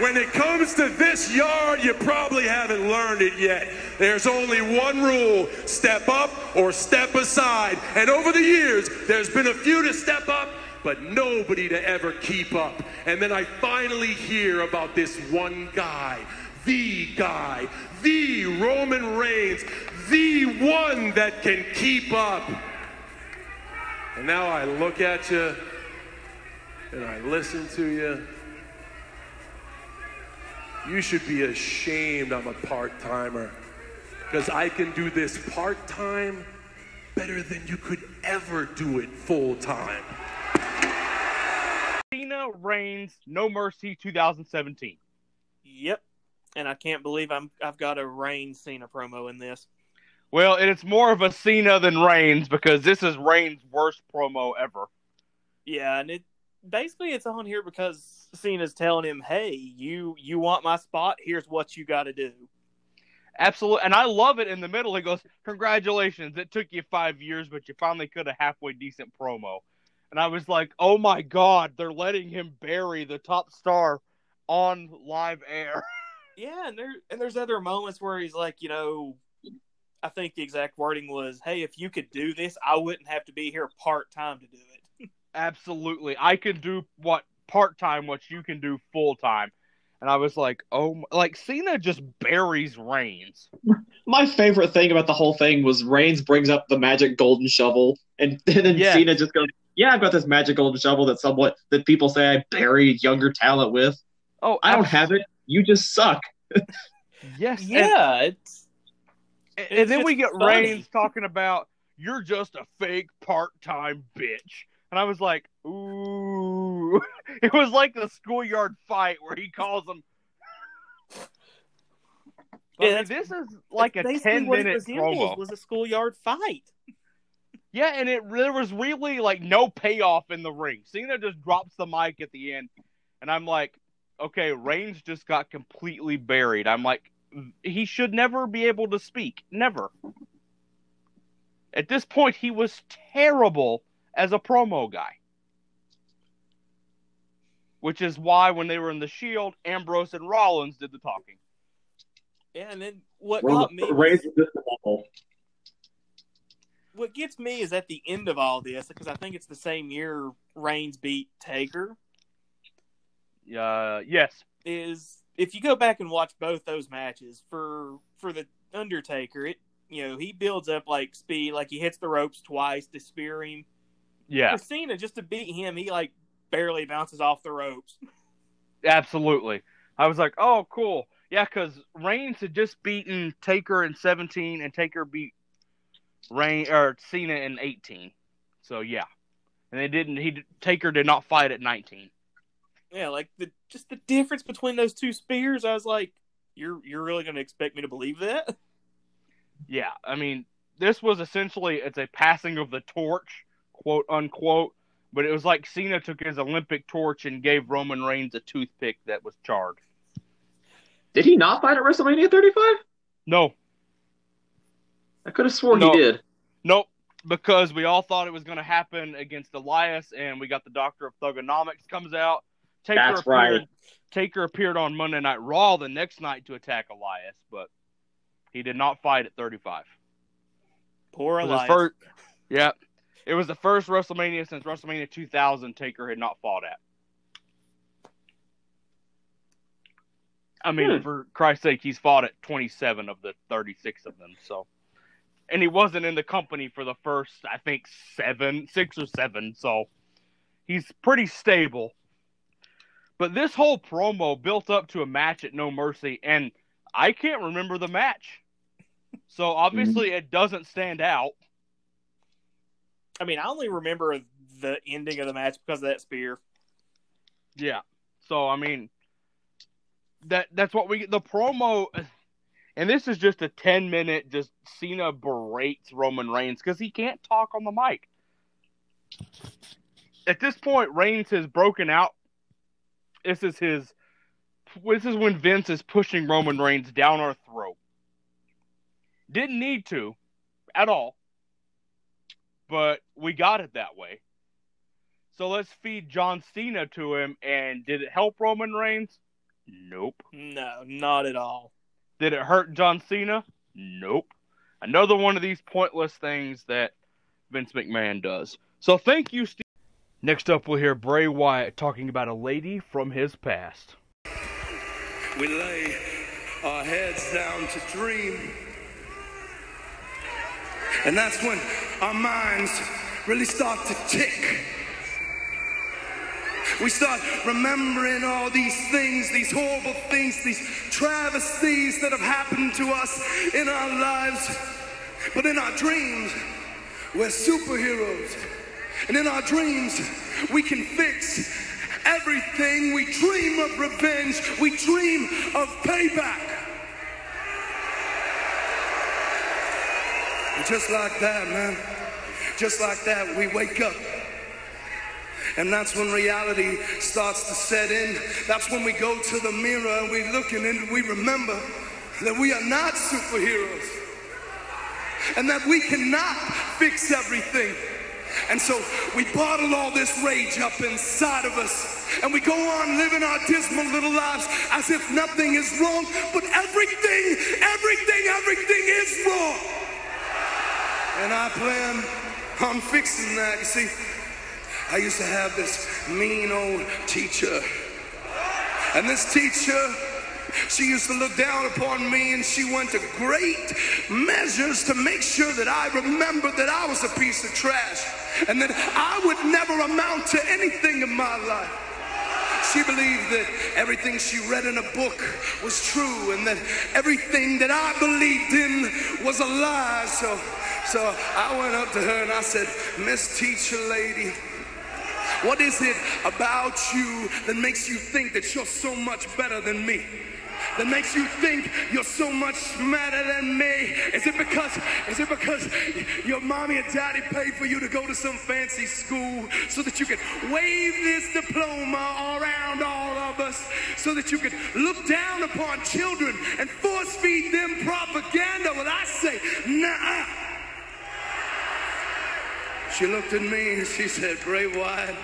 When it comes to this yard, you probably haven't learned it yet. There's only one rule step up or step aside. And over the years, there's been a few to step up, but nobody to ever keep up. And then I finally hear about this one guy, the guy, the Roman Reigns, the one that can keep up. And now I look at you and I listen to you. You should be ashamed I'm a part timer because I can do this part time better than you could ever do it full time. Cena Reigns No Mercy 2017. Yep. And I can't believe I'm I've got a Reigns Cena promo in this. Well, and it's more of a Cena than Reigns because this is Reigns' worst promo ever. Yeah, and it basically it's on here because Cena's telling him, "Hey, you you want my spot? Here's what you got to do." Absolutely, and I love it. In the middle, he goes, "Congratulations! It took you five years, but you finally could a halfway decent promo." And I was like, "Oh my god, they're letting him bury the top star on live air." [LAUGHS] Yeah, and there and there's other moments where he's like, you know, I think the exact wording was, "Hey, if you could do this, I wouldn't have to be here part time to do it." [LAUGHS] Absolutely, I can do what part time, what you can do full time. And I was like, oh, like Cena just buries Reigns. My favorite thing about the whole thing was Reigns brings up the magic golden shovel, and, [LAUGHS] and then Yeah. Cena just goes, "Yeah, I've got this magic golden shovel that somewhat that people say I buried younger talent with. Oh, I don't have it. You just suck." [LAUGHS] Yes, and- Yeah, it's And, It's and then we get funny. Reigns talking about you're just a fake part-time bitch, and I was like, ooh, [LAUGHS] it was like the schoolyard fight where he calls him. [LAUGHS] I Yeah, mean, this is like a basically ten-minute promo. was a schoolyard fight. Yeah, and it there was really like no payoff in the ring. Cena just drops the mic at the end, and I'm like, okay, Reigns just got completely buried. I'm like, he should never be able to speak, never. At this point, he was terrible as a promo guy. Which is why when they were in the Shield, Ambrose and Rollins did the talking. Yeah, and then what Well, got me was- Reigns is just awful. what gets me is at the end of all this because I think it's the same year Reigns beat Taker. Uh, yes, Is if you go back and watch both those matches for for the Undertaker, it you know he builds up like speed, like he hits the ropes twice to spear him. Yeah, For Cena, just to beat him, he like barely bounces off the ropes. [LAUGHS] Absolutely. I was like, oh, cool. Yeah, because Reigns had just beaten Taker in 17, and Taker beat Reign or Cena in 18. So yeah, and they didn't. He Taker did not fight at 19. Yeah, like the just the difference between those two spears. I was like, you're you're really going to expect me to believe that? [LAUGHS] Yeah, I mean, this was essentially it's a passing of the torch, quote unquote. But it was like Cena took his Olympic torch and gave Roman Reigns a toothpick that was charred. Did he not fight at WrestleMania 35? No, I could have sworn No. he did. Nope, because we all thought it was going to happen against Elias, and we got the Doctor of Thuganomics comes out. Taker That's appeared, right. Taker appeared on Monday Night Raw the next night to attack Elias, but he did not fight at 35. Poor It was his Elias. first- yeah, It was the first WrestleMania since WrestleMania 2000 Taker had not fought at. I mean, Hmm. for Christ's sake, he's fought at 27 of the 36 of them. So, and he wasn't in the company for the first, I think, seven, six or seven. So, he's pretty stable. But this whole promo built up to a match at No Mercy, and I can't remember the match. So obviously, it doesn't stand out. I mean, I only remember the ending of the match because of that spear. Yeah. So I mean, that that's what we the promo, and this is just a ten minute just Cena berates Roman Reigns because he can't talk on the mic. At this point, Reigns has broken out. This is his. This is when Vince is pushing Roman Reigns down our throat. Didn't need to, at all. But we got it that way. So let's feed John Cena to him. And did it help Roman Reigns? Nope. No, not at all. Did it hurt John Cena? Nope. Another one of these pointless things that Vince McMahon does. So thank you, Steve. Next up, we'll hear Bray Wyatt talking about a lady from his past. We lay our heads down to dream. And that's when our minds really start to tick. We start remembering all these things, these horrible things, these travesties that have happened to us in our lives. But in our dreams, we're superheroes. And in our dreams, we can fix everything. We dream of revenge. We dream of payback. Just like that, man. Just like that, we wake up. And that's when reality starts to set in. That's when we go to the mirror and we look in and we remember that we are not superheroes. And that we cannot fix everything. And so we bottle all this rage up inside of us and we go on living our dismal little lives as if nothing is wrong, but everything, everything, everything is wrong. And I plan on fixing that. You see, I used to have this mean old teacher. And this teacher, she used to look down upon me and she went to great measures to make sure that I remembered that I was a piece of trash and that I would never amount to anything in my life. She believed that everything she read in a book was true and that everything that I believed in was a lie. So, so I went up to her and I said, Miss Teacher Lady, what is it about you that makes you think that you're so much better than me? That makes you think you're so much smarter than me? Is it because is it because your mommy and daddy paid for you to go to some fancy school so that you could wave this diploma around all of us so that you could look down upon children and force feed them propaganda? Well, I say, nah. She looked at me and she said, Bray Wyatt,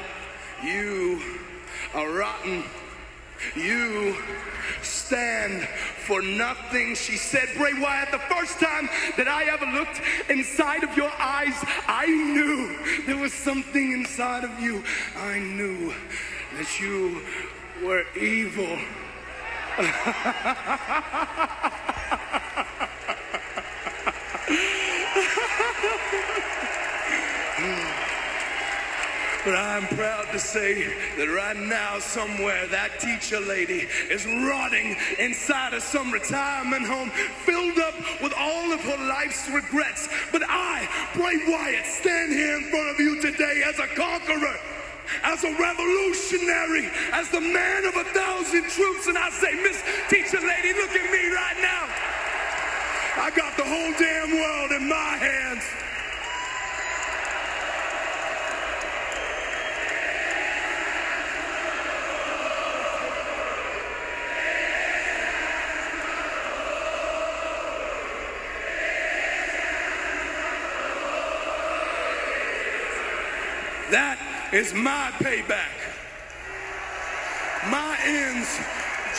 you are rotten. You stand for nothing. She said, Bray Wyatt, the first time that I ever looked inside of your eyes, I knew there was something inside of you. I knew that you were evil. [LAUGHS] But I'm proud to say that right now, somewhere, that teacher lady is rotting inside of some retirement home, filled up with all of her life's regrets. But I, Bray Wyatt, stand here in front of you today as a conqueror. As a revolutionary, as the man of a thousand troops, and I say, Miss Teacher Lady, look at me right now. I got the whole damn world in my hands. That is my payback. My ends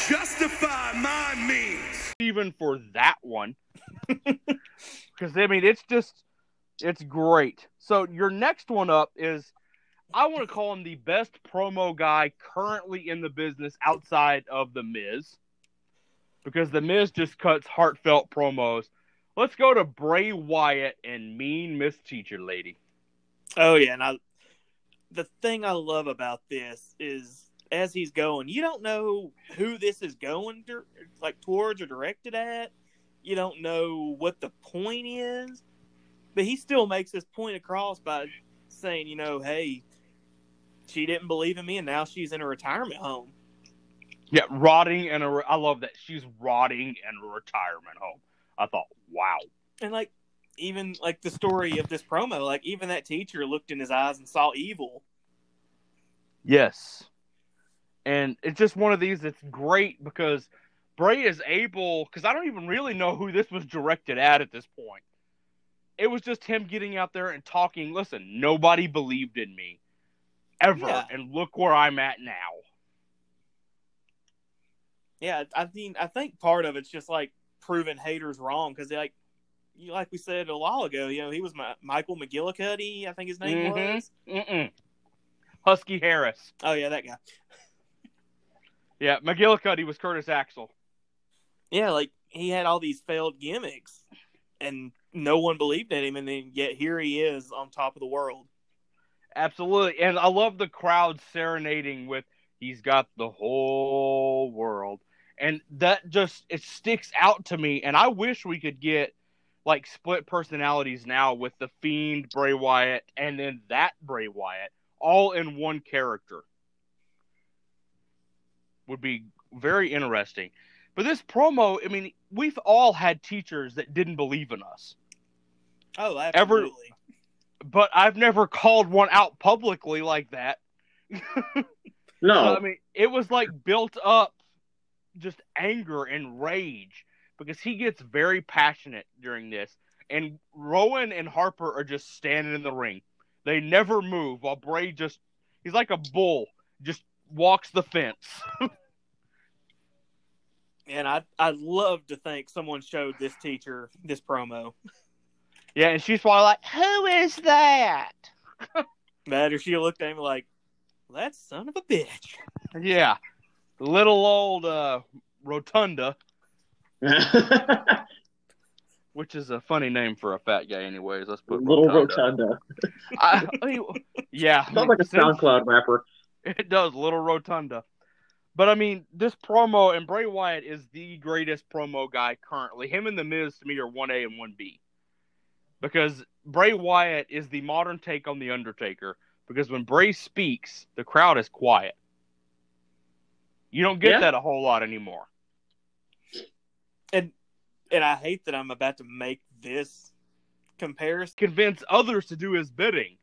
justify my means. Even for that one. [LAUGHS] Because, I mean, it's just It's great. So your next one up is I want to call him the best promo guy currently in the business outside of the Miz. Because the Miz just cuts heartfelt promos. Let's go to Bray Wyatt and Mean Miss Teacher Lady. Oh yeah, and I the thing I love about this is as he's going, you don't know who this is going to, like towards or directed at. You don't know what the point is, but he still makes this point across by saying, you know, hey, she didn't believe in me, and now she's in a retirement home. Yeah, rotting in a. I love that she's rotting in a retirement home. I thought, wow. And like, even like the story of this promo, like even that teacher looked in his eyes and saw evil. Yes. And it's just one of these that's great because Bray is able, because I don't even really know who this was directed at at this point. It was just him getting out there and talking. Listen, nobody believed in me ever. Yeah. And look where I'm at now. Yeah, I mean, I think part of it's just like proving haters wrong because they like, like we said a while ago, you know, he was my, Michael McGillicutty, I think his name Mhm. was. Mm-mm. Husky Harris. Oh yeah, that guy. [LAUGHS] Yeah, McGillicutty was Curtis Axel. Yeah, like he had all these failed gimmicks, and no one believed in him, and then yet here he is on top of the world. Absolutely. And I love the crowd serenading with he's got the whole world. And that just it sticks out to me and I wish we could get like split personalities now with the fiend Bray Wyatt and then that Bray Wyatt all in one character. Would be very interesting. But this promo, I mean, we've all had teachers that didn't believe in us. Oh, Ever- absolutely. But I've never called one out publicly like that. [LAUGHS] No. So, I mean, it was like built up just anger and rage because he gets very passionate during this. And Rowan and Harper are just standing in the ring. They never move while Bray just, he's like a bull, just walks the fence. [LAUGHS] And I I'd love to think someone showed this teacher this promo. [LAUGHS] yeah, and she's probably like, Who is that? [LAUGHS] Or she looked at him like, that son of a bitch. Yeah. Little old uh, Rotunda, [LAUGHS] which is a funny name for a fat guy, anyways. Let's put Little Rotunda. Rotunda. I, I mean, yeah. [LAUGHS] Sounds like a SoundCloud rapper. It does, Little Rotunda. But I mean, this promo and Bray Wyatt is the greatest promo guy currently. Him and The Miz to me are 1A and 1B. Because Bray Wyatt is the modern take on The Undertaker. Because when Bray speaks, the crowd is quiet. You don't get Yeah. that a whole lot anymore. And and I hate that I'm about to make this comparison. Convince others to do his bidding,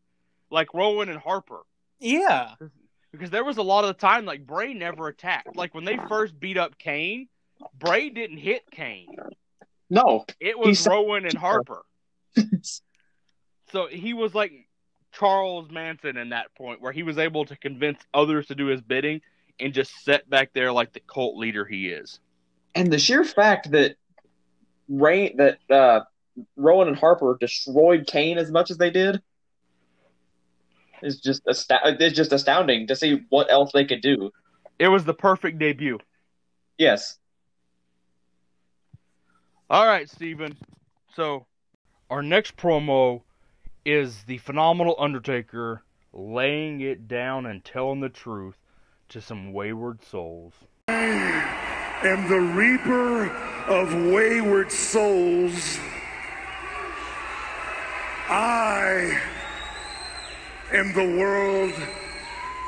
like Rowan and Harper. Yeah. Because there was a lot of the time, like Bray never attacked. Like when they first beat up Kane, Bray didn't hit Kane. No. It was said- Rowan and Harper. [LAUGHS] so he was like Charles Manson in that point, where he was able to convince others to do his bidding and just sit back there like the cult leader he is. And the sheer fact that Ray that uh, Rowan and Harper destroyed Kane as much as they did is just ast- it's just astounding to see what else they could do. It was the perfect debut. Yes. All right, Steven. So, our next promo is the phenomenal Undertaker laying it down and telling the truth to some wayward souls. Am the reaper of wayward souls. I am the world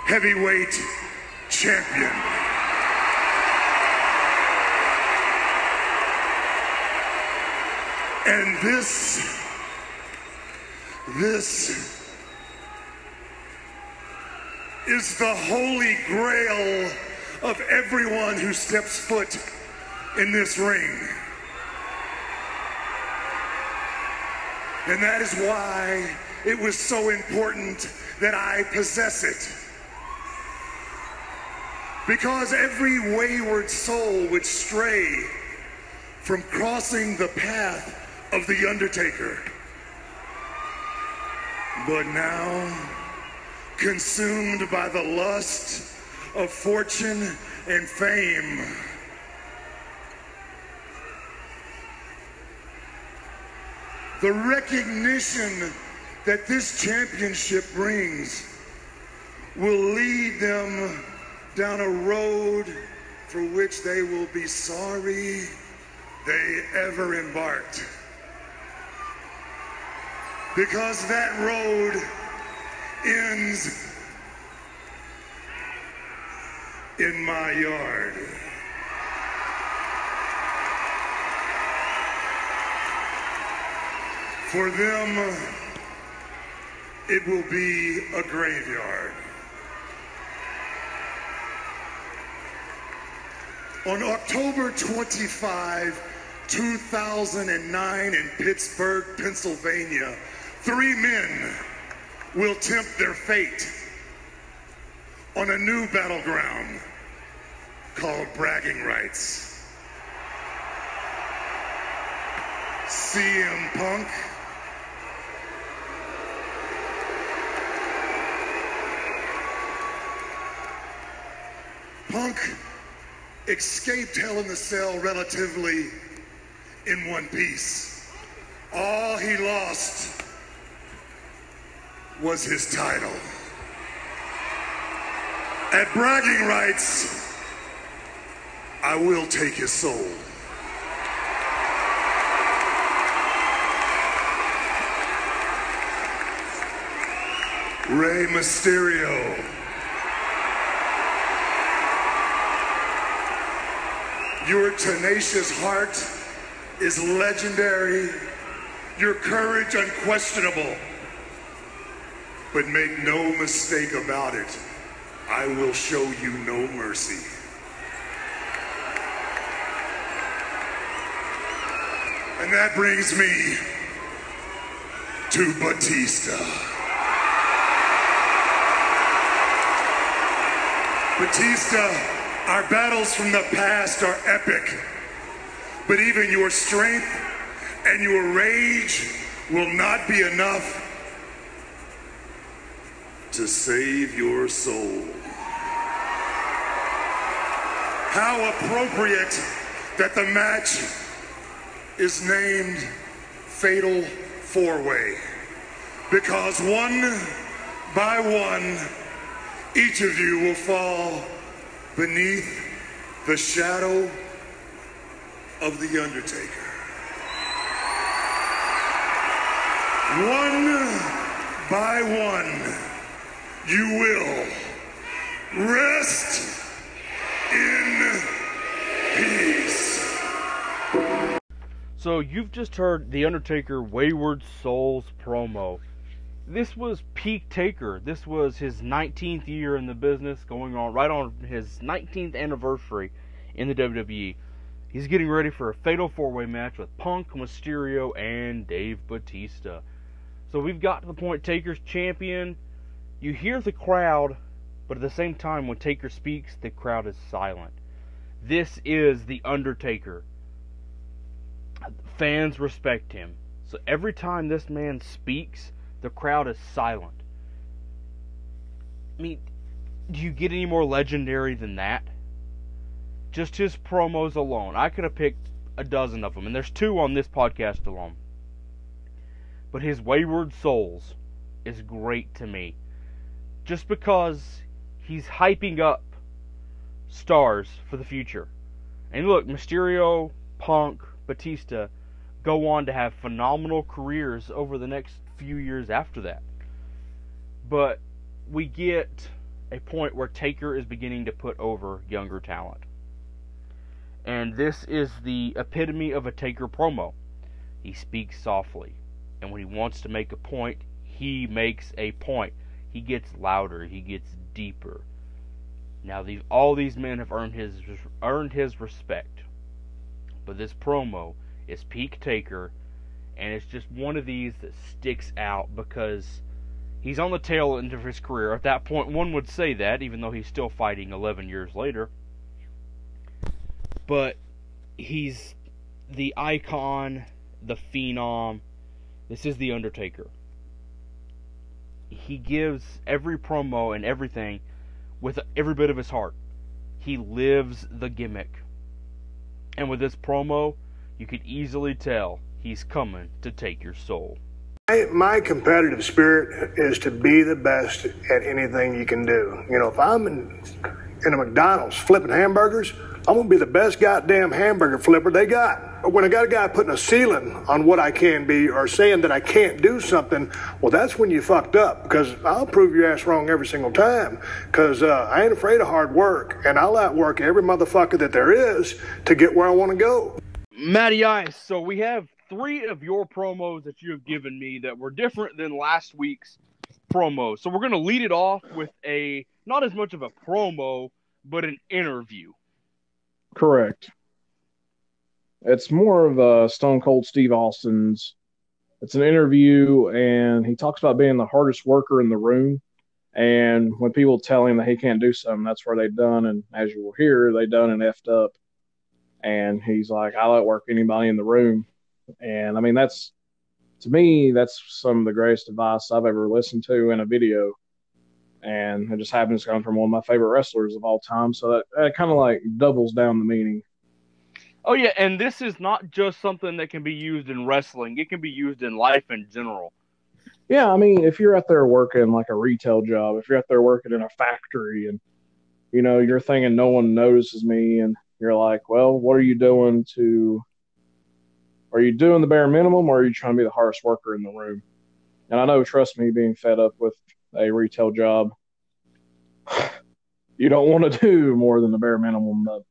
heavyweight champion. And this, this is the holy grail of everyone who steps foot in this ring. And that is why it was so important that I possess it. Because every wayward soul would stray from crossing the path of the Undertaker. But now, consumed by the lust of fortune and fame, the recognition that this championship brings will lead them down a road for which they will be sorry they ever embarked. Because that road ends in my yard. For them, it will be a graveyard. On October 25, 2009, in Pittsburgh, Pennsylvania, three men will tempt their fate on a new battleground called bragging rights. CM Punk. Punk escaped Hell in the Cell relatively in one piece. All he lost was his title. At bragging rights, I will take his soul. Rey Mysterio. Your tenacious heart is legendary. Your courage unquestionable. But make no mistake about it, I will show you no mercy. And that brings me to Batista. Batista, our battles from the past are epic. But even your strength and your rage will not be enough to save your soul. How appropriate that the match is named Fatal Four Way. Because one by one, each of you will fall beneath the shadow of The Undertaker. One by one, you will rest in peace. So you've just heard The Undertaker Wayward Souls promo. This was peak Taker. This was his 19th year in the business, going on right on his 19th anniversary in the WWE. He's getting ready for a fatal four-way match with Punk, Mysterio, and Dave Batista. So we've got to the point Taker's champion. You hear the crowd, but at the same time, when Taker speaks, the crowd is silent. This is The Undertaker. Fans respect him. So every time this man speaks, the crowd is silent. I mean, do you get any more legendary than that? Just his promos alone. I could have picked a dozen of them, and there's two on this podcast alone. But his Wayward Souls is great to me. Just because he's hyping up stars for the future. And look, Mysterio, Punk, Batista go on to have phenomenal careers over the next few years after that. But we get a point where Taker is beginning to put over younger talent. And this is the epitome of a Taker promo. He speaks softly. And when he wants to make a point, he makes a point. He gets louder, he gets deeper. Now these all these men have earned his earned his respect. But this promo is peak Taker and it's just one of these that sticks out because he's on the tail end of his career. At that point, one would say that, even though he's still fighting 11 years later. But he's the icon, the phenom. This is The Undertaker. He gives every promo and everything with every bit of his heart. He lives the gimmick. And with this promo, you could easily tell he's coming to take your soul. My, my competitive spirit is to be the best at anything you can do. You know, if I'm in, in a McDonald's flipping hamburgers, I'm to be the best goddamn hamburger flipper they got. When I got a guy putting a ceiling on what I can be or saying that I can't do something, well, that's when you fucked up because I'll prove your ass wrong every single time because uh, I ain't afraid of hard work and I'll outwork every motherfucker that there is to get where I want to go. Matty Ice, so we have three of your promos that you have given me that were different than last week's promo. So we're to lead it off with a not as much of a promo, but an interview. Correct. It's more of a Stone Cold Steve Austin's. It's an interview, and he talks about being the hardest worker in the room. And when people tell him that he can't do something, that's where they done. And as you will hear, they done and effed up. And he's like, I let work anybody in the room. And I mean, that's to me, that's some of the greatest advice I've ever listened to in a video. And it just happens to come from one of my favorite wrestlers of all time. So that, that kind of like doubles down the meaning. Oh yeah, and this is not just something that can be used in wrestling. It can be used in life in general. Yeah, I mean, if you're out there working like a retail job, if you're out there working in a factory and you know, you're thinking no one notices me and you're like, well, what are you doing to are you doing the bare minimum or are you trying to be the hardest worker in the room? And I know, trust me, being fed up with a retail job, you don't want to do more than the bare minimum. But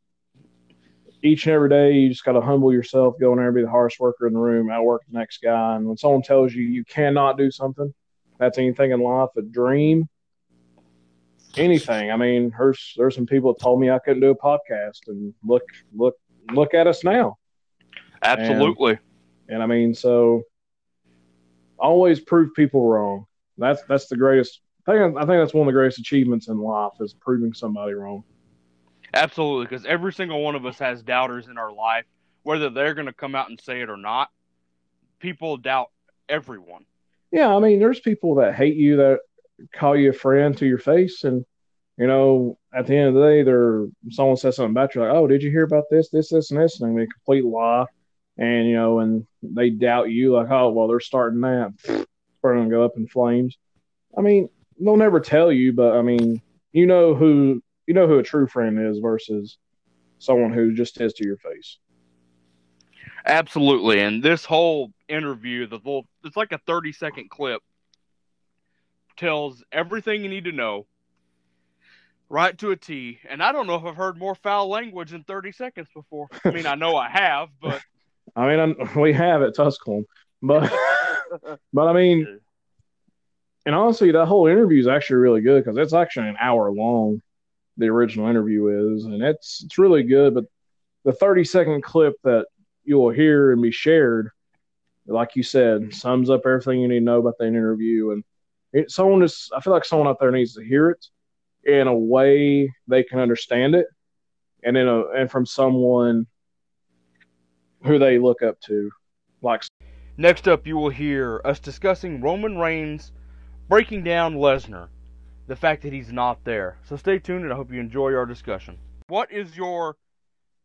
each and every day, you just got to humble yourself, go in there and be the hardest worker in the room, outwork the next guy. And when someone tells you you cannot do something, that's anything in life, a dream, anything. I mean, there's there's some people that told me I couldn't do a podcast, and look look look at us now. Absolutely. And, and I mean, so always prove people wrong. That's that's the greatest. I think I think that's one of the greatest achievements in life is proving somebody wrong. Absolutely, because every single one of us has doubters in our life, whether they're going to come out and say it or not. People doubt everyone. Yeah, I mean, there's people that hate you that call you a friend to your face, and you know, at the end of the day, they're someone says something about you, like, "Oh, did you hear about this, this, this, and this?" And they complete lie, and you know, and they doubt you, like, "Oh, well, they're starting that, going to go up in flames." I mean, they'll never tell you, but I mean, you know who you know who a true friend is versus someone who just says to your face. Absolutely, and this whole interview, the full, it's like a thirty second clip, tells everything you need to know, right to a T. And I don't know if I've heard more foul language in thirty seconds before. I mean, I know I have, but [LAUGHS] I mean, I, we have at Tusculum, but [LAUGHS] but I mean, and honestly, that whole interview is actually really good because it's actually an hour long. The original interview is, and it's it's really good. But the thirty second clip that you will hear and be shared, like you said, sums up everything you need to know about that interview. And it, someone just, I feel like someone out there needs to hear it in a way they can understand it, and in a and from someone who they look up to, like. Next up, you will hear us discussing Roman Reigns breaking down Lesnar, the fact that he's not there. So stay tuned, and I hope you enjoy our discussion. What is your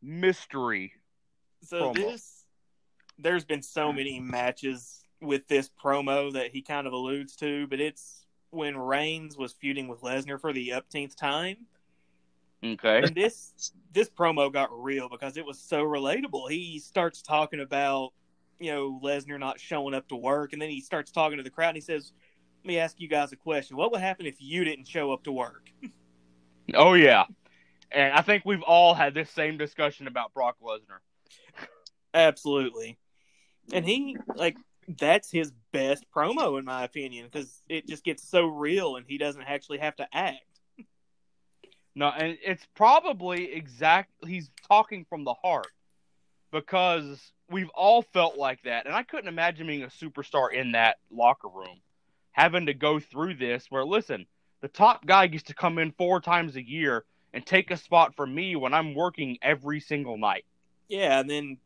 mystery? So promo? this, there's been so many matches with this promo that he kind of alludes to, but it's when Reigns was feuding with Lesnar for the upteenth time. Okay. And this this promo got real because it was so relatable. He starts talking about you know Lesnar not showing up to work, and then he starts talking to the crowd. and He says, "Let me ask you guys a question. What would happen if you didn't show up to work?" [LAUGHS] Oh yeah, and I think we've all had this same discussion about Brock Lesnar. Absolutely. And he like that's his best promo in my opinion because it just gets so real and he doesn't actually have to act. No, and it's probably exact. He's talking from the heart because we've all felt like that, and I couldn't imagine being a superstar in that locker room, having to go through this. Where listen, the top guy gets to come in four times a year and take a spot for me when I'm working every single night. Yeah, and then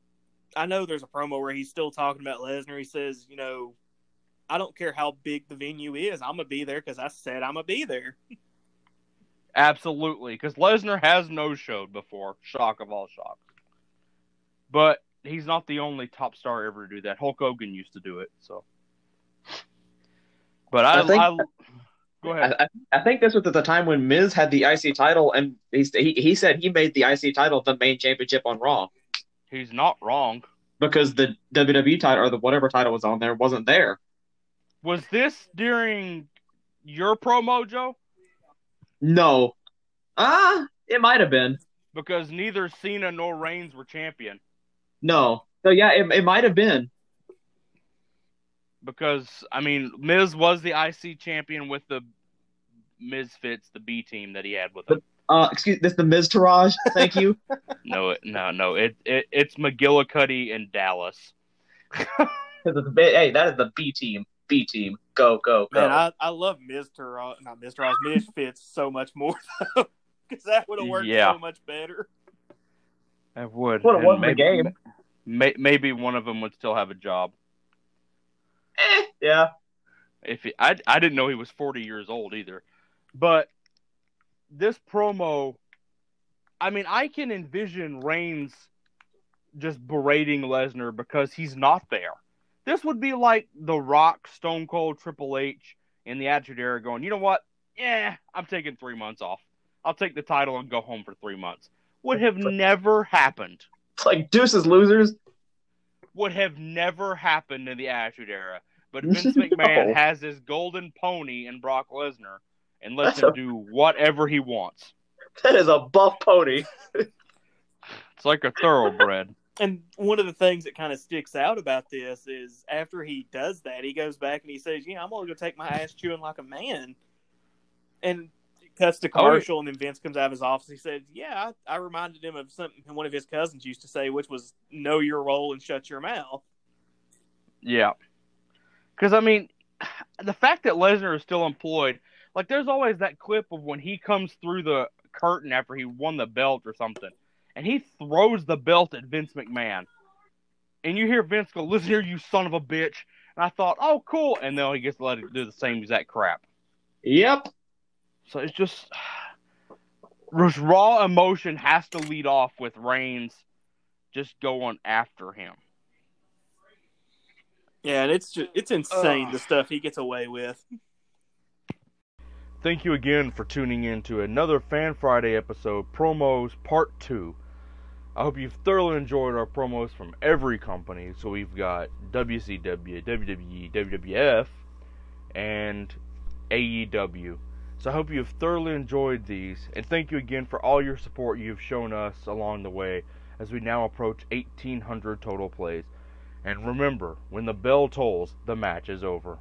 I know there's a promo where he's still talking about Lesnar. He says, you know, I don't care how big the venue is. I'm gonna be there because I said I'm gonna be there. Absolutely, because Lesnar has no showed before. Shock of all shocks. But he's not the only top star ever to do that. Hulk Hogan used to do it. So, but I, I think- I- go ahead. I, I, think this was at the time when Miz had the IC title, and he, he he said he made the IC title the main championship on Raw He's not wrong. because the WWE title or the whatever title was on there wasn't there. Was this during your promo, Joe? No, ah, it might have been. Because neither Cena nor Reigns were champion. No, so yeah, it, it might have been. Because I mean, Miz was the IC champion with the Misfits, the B team that he had with him. Uh, excuse this the Miztourage. Thank you. [LAUGHS] No, no, no. It, it it's McGillicutty and Dallas. [LAUGHS] hey, that is the B team. B team. Go go go. Man, I, I love Mister uh, not Mister Oz Misfits so much more though [LAUGHS] because that would have worked Yeah. so much better. I would. Would've And won the game. May, maybe one of them would still have a job. Eh, yeah. If he, I, I didn't know he was 40 years old either. But this promo, I mean, I can envision Reigns just berating Lesnar because he's not there. This would be like The Rock, Stone Cold, Triple H in the Attitude Era going, you know what? Yeah, I'm taking three months off. I'll take the title and go home for three months. Would have never happened. It's like deuces losers. Would have never happened in the Attitude Era. But Vince McMahon No. has his golden pony in Brock Lesnar and lets That's him do whatever he wants. That is a buff pony. [LAUGHS] It's like a thoroughbred. And one of the things that kind of sticks out about this is after he does that, he goes back and he says, "Yeah, I'm gonna go take my ass chewing like a man." And it cuts to Oh, yeah. commercial, and then Vince comes out of his office. He said, "Yeah, I, I reminded him of something one of his cousins used to say, which was know your role and shut your mouth." Yeah. Because, I mean, the fact that Lesnar is still employed, like, there's always that clip of when he comes through the curtain after he won the belt or something, and he throws the belt at Vince McMahon. And you hear Vince go, Listen here, you son of a bitch. And I thought, Oh, cool. And then he gets to let it do the same exact crap. Yep. So it's just. This raw emotion has to lead off with Reigns just going after him. Yeah, and it's just, it's insane Ugh. the stuff he gets away with. Thank you again for tuning in to another Fan Friday episode, Promos Part 2. I hope you've thoroughly enjoyed our promos from every company. So we've got WCW, WWE, WWF, and AEW. So I hope you've thoroughly enjoyed these, and thank you again for all your support you've shown us along the way as we now approach 1,800 total plays. And remember, when the bell tolls, the match is over.